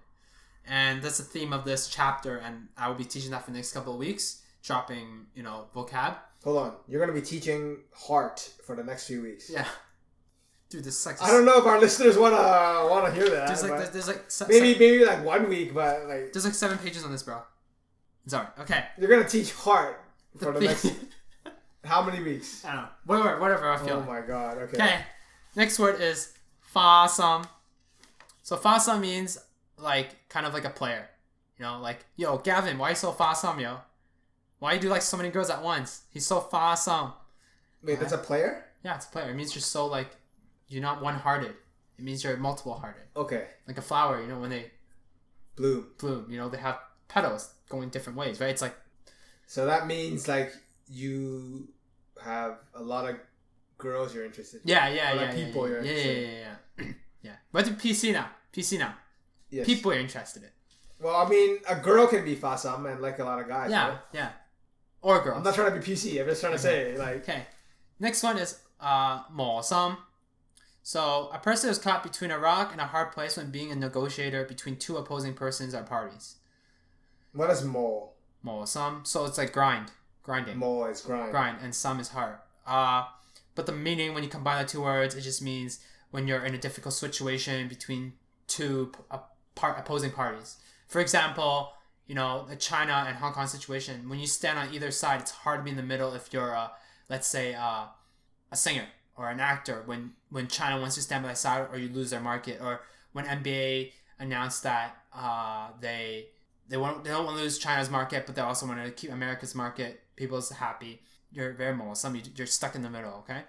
and that's the theme of this chapter. And I will be teaching that for the next couple of weeks, dropping you know vocab. Hold on. You're gonna be teaching heart for the next few weeks. Yeah, dude, this sucks. I don't know if our listeners wanna wanna hear that. There's like there's like se- maybe maybe like one week, but like there's like seven pages on this, bro. Sorry. Okay. you're gonna teach heart for the next how many weeks? I don't know. Whatever, whatever I feel. Oh my god. Okay. okay. Next word is fa sum. So fa sum means like kind of like a player. You know, like yo Gavin, why you so fa sum, yo? Why you do like so many girls at once? He's so fa sum. Wait, that's a player? Yeah, it's a player. It means you're so like you're not one hearted. It means you're multiple hearted. Okay. Like a flower, you know, when they Bloom. bloom, you know, they have petals going different ways, right? It's like So that means like you have a lot of girls you're interested. in. yeah, yeah, yeah, like, yeah, people yeah, you're yeah, yeah, interested yeah, yeah, yeah. yeah. But the PC now, PC now, Yes. people you're interested in. Well, I mean, a girl can be fasam and like a lot of guys. Yeah, right? yeah. Or girls. I'm not trying to be PC. I'm just trying to say like Okay. Next one is uh Mosam. So a person is caught between a rock and a hard place when being a negotiator between two opposing persons or parties. What is mo? some. So it's like grind. Grinding. Mo is grind. Grind and some is hard. Uh but the meaning when you combine the two words, it just means when you're in a difficult situation between two opposing parties. For example, you know, the China and Hong Kong situation, when you stand on either side, it's hard to be in the middle if you're, uh, let's say, uh, a singer or an actor when when China wants to stand by the side or you lose their market or when NBA announced that uh, they they want they don't want to lose China's market but they also want to keep America's market people's happy you're very moral. some you, you're stuck in the middle okay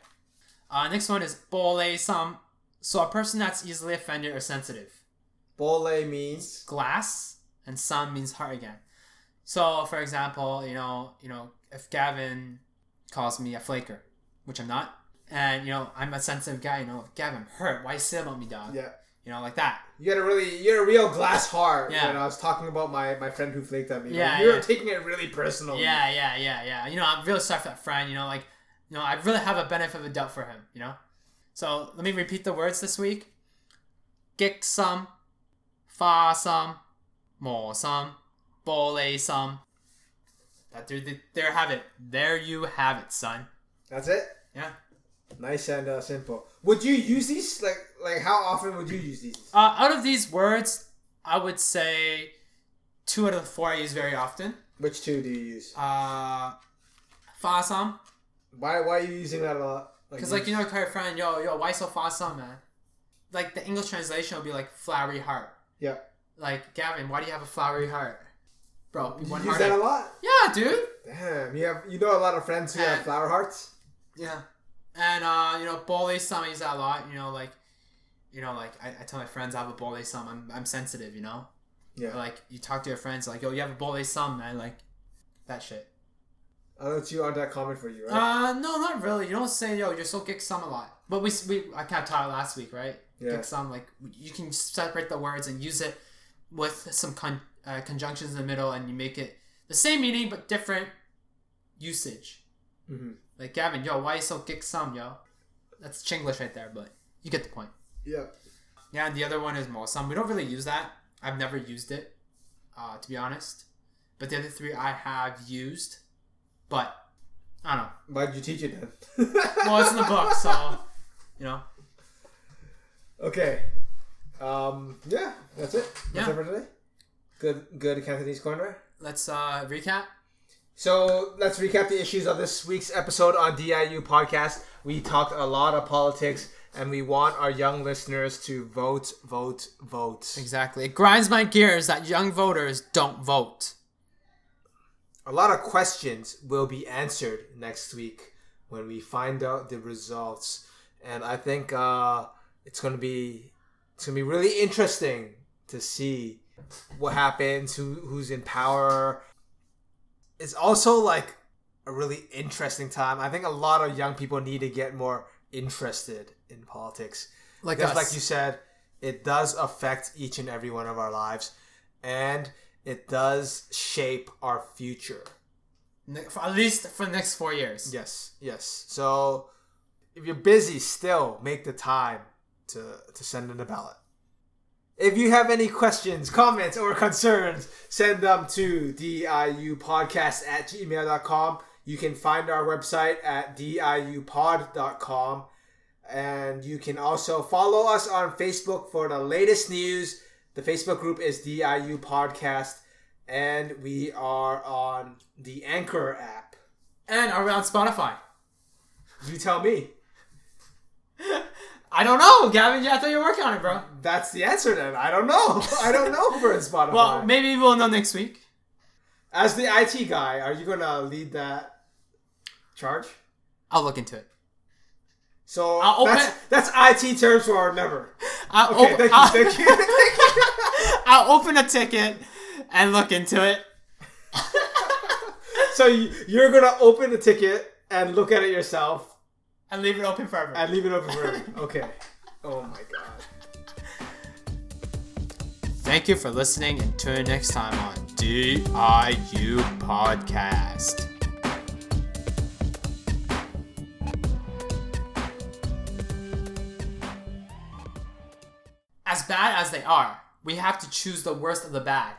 uh, next one is bole some so a person that's easily offended or sensitive Bole means glass and some means heart again so for example you know you know if Gavin calls me a flaker which I'm not and you know I'm a sensitive guy. You know, Gavin, hurt. Why you say about me, dog? yeah. You know, like that. You got a really, you got a real glass heart. Yeah. When I was talking about my my friend who flaked at me, Yeah, like, you were yeah. taking it really personal. Yeah, yeah, yeah, yeah. You know, I'm really sorry for that friend. You know, like, you know, I really have a benefit of a doubt for him. You know. So let me repeat the words this week. Gik some, fa some, mo some, bole some. That there, there have it. There you have it, son. That's it. Yeah. Nice and uh, simple. Would you use these? Like, like how often would you use these? Uh, out of these words, I would say two out of the four I use very often. Which two do you use? Uh, Fasam. Why, why are you using that a lot? Because, like, you know, your friend, yo, yo, why so Fasam, man? Like, the English translation will be like flowery heart. Yeah. Like, Gavin, why do you have a flowery heart? Bro, You use that a lot. Yeah, dude. Damn, you have you know a lot of friends who have flower hearts. Yeah. And, uh, you know, bole sum, use that a lot. You know, like, you know, like, I, I tell my friends I have a bole sum. I'm, I'm sensitive, you know? Yeah. Or, like, you talk to your friends, like, yo, you have a bole sum, man. Like, that shit. I know it's you aren't that common for you, right? Uh, no, not really. You don't say, yo, you're so kick some a lot. But we, we I kind of taught it last week, right? Yeah. Kick some, like, you can separate the words and use it with some con- uh, conjunctions in the middle and you make it the same meaning but different usage. hmm Like, Gavin, yo, why you so kick some, yo? That's Chinglish right there, but you get the point. Yeah. Yeah, and the other one is Mosam. We don't really use that. I've never used it, uh, to be honest. But the other three I have used, but I don't know. Why'd you teach it then? Well, it's in the book, so you know. Okay. Um. Yeah. That's it. That's Yeah. it for today. Good. Good. Cantonese corner. Let's uh, recap. So let's recap the issues of this week's episode on DIU podcast. We talked a lot of politics, and we want our young listeners to vote, vote, vote. Exactly. It grinds my gears that young voters don't vote. A lot of questions will be answered next week when we find out the results, and I think uh, it's gonna be it's gonna be really interesting to see what happens, who who's in power. It's also like a really interesting time. I think a lot of young people need to get more interested in politics. Like Because, us. like you said, it does affect each and every one of our lives, and it does shape our future. Ne- for at least for the next four years. Yes, yes. So if you're busy, still make the time to to send in a ballot. If you have any questions, comments, or concerns, send them to diupodcast at gmail.com. You can find our website at diupod.com. And you can also follow us on Facebook for the latest news. The Facebook group is DIU Podcast. And we are on the Anchor app. And are we on Spotify? You tell me. I don't know, Gavin. Yeah, I thought you were working on it, bro. That's the answer then. I don't know. I don't know if we're in Spotify. Well, maybe we'll know next week. As the IT guy, are you gonna lead that charge? I'll look into it. So I'll open- that's, that's IT terms for our never. I'll, Okay, thank you, I'll, thank you. I'll open a ticket and look into it. So you, you're gonna open the ticket and look at it yourself And leave it open forever. and leave it open forever. Okay. Oh my god. Thank you for listening and tune in next time on DIU Podcast. As bad as they are, we have to choose the worst of the bad.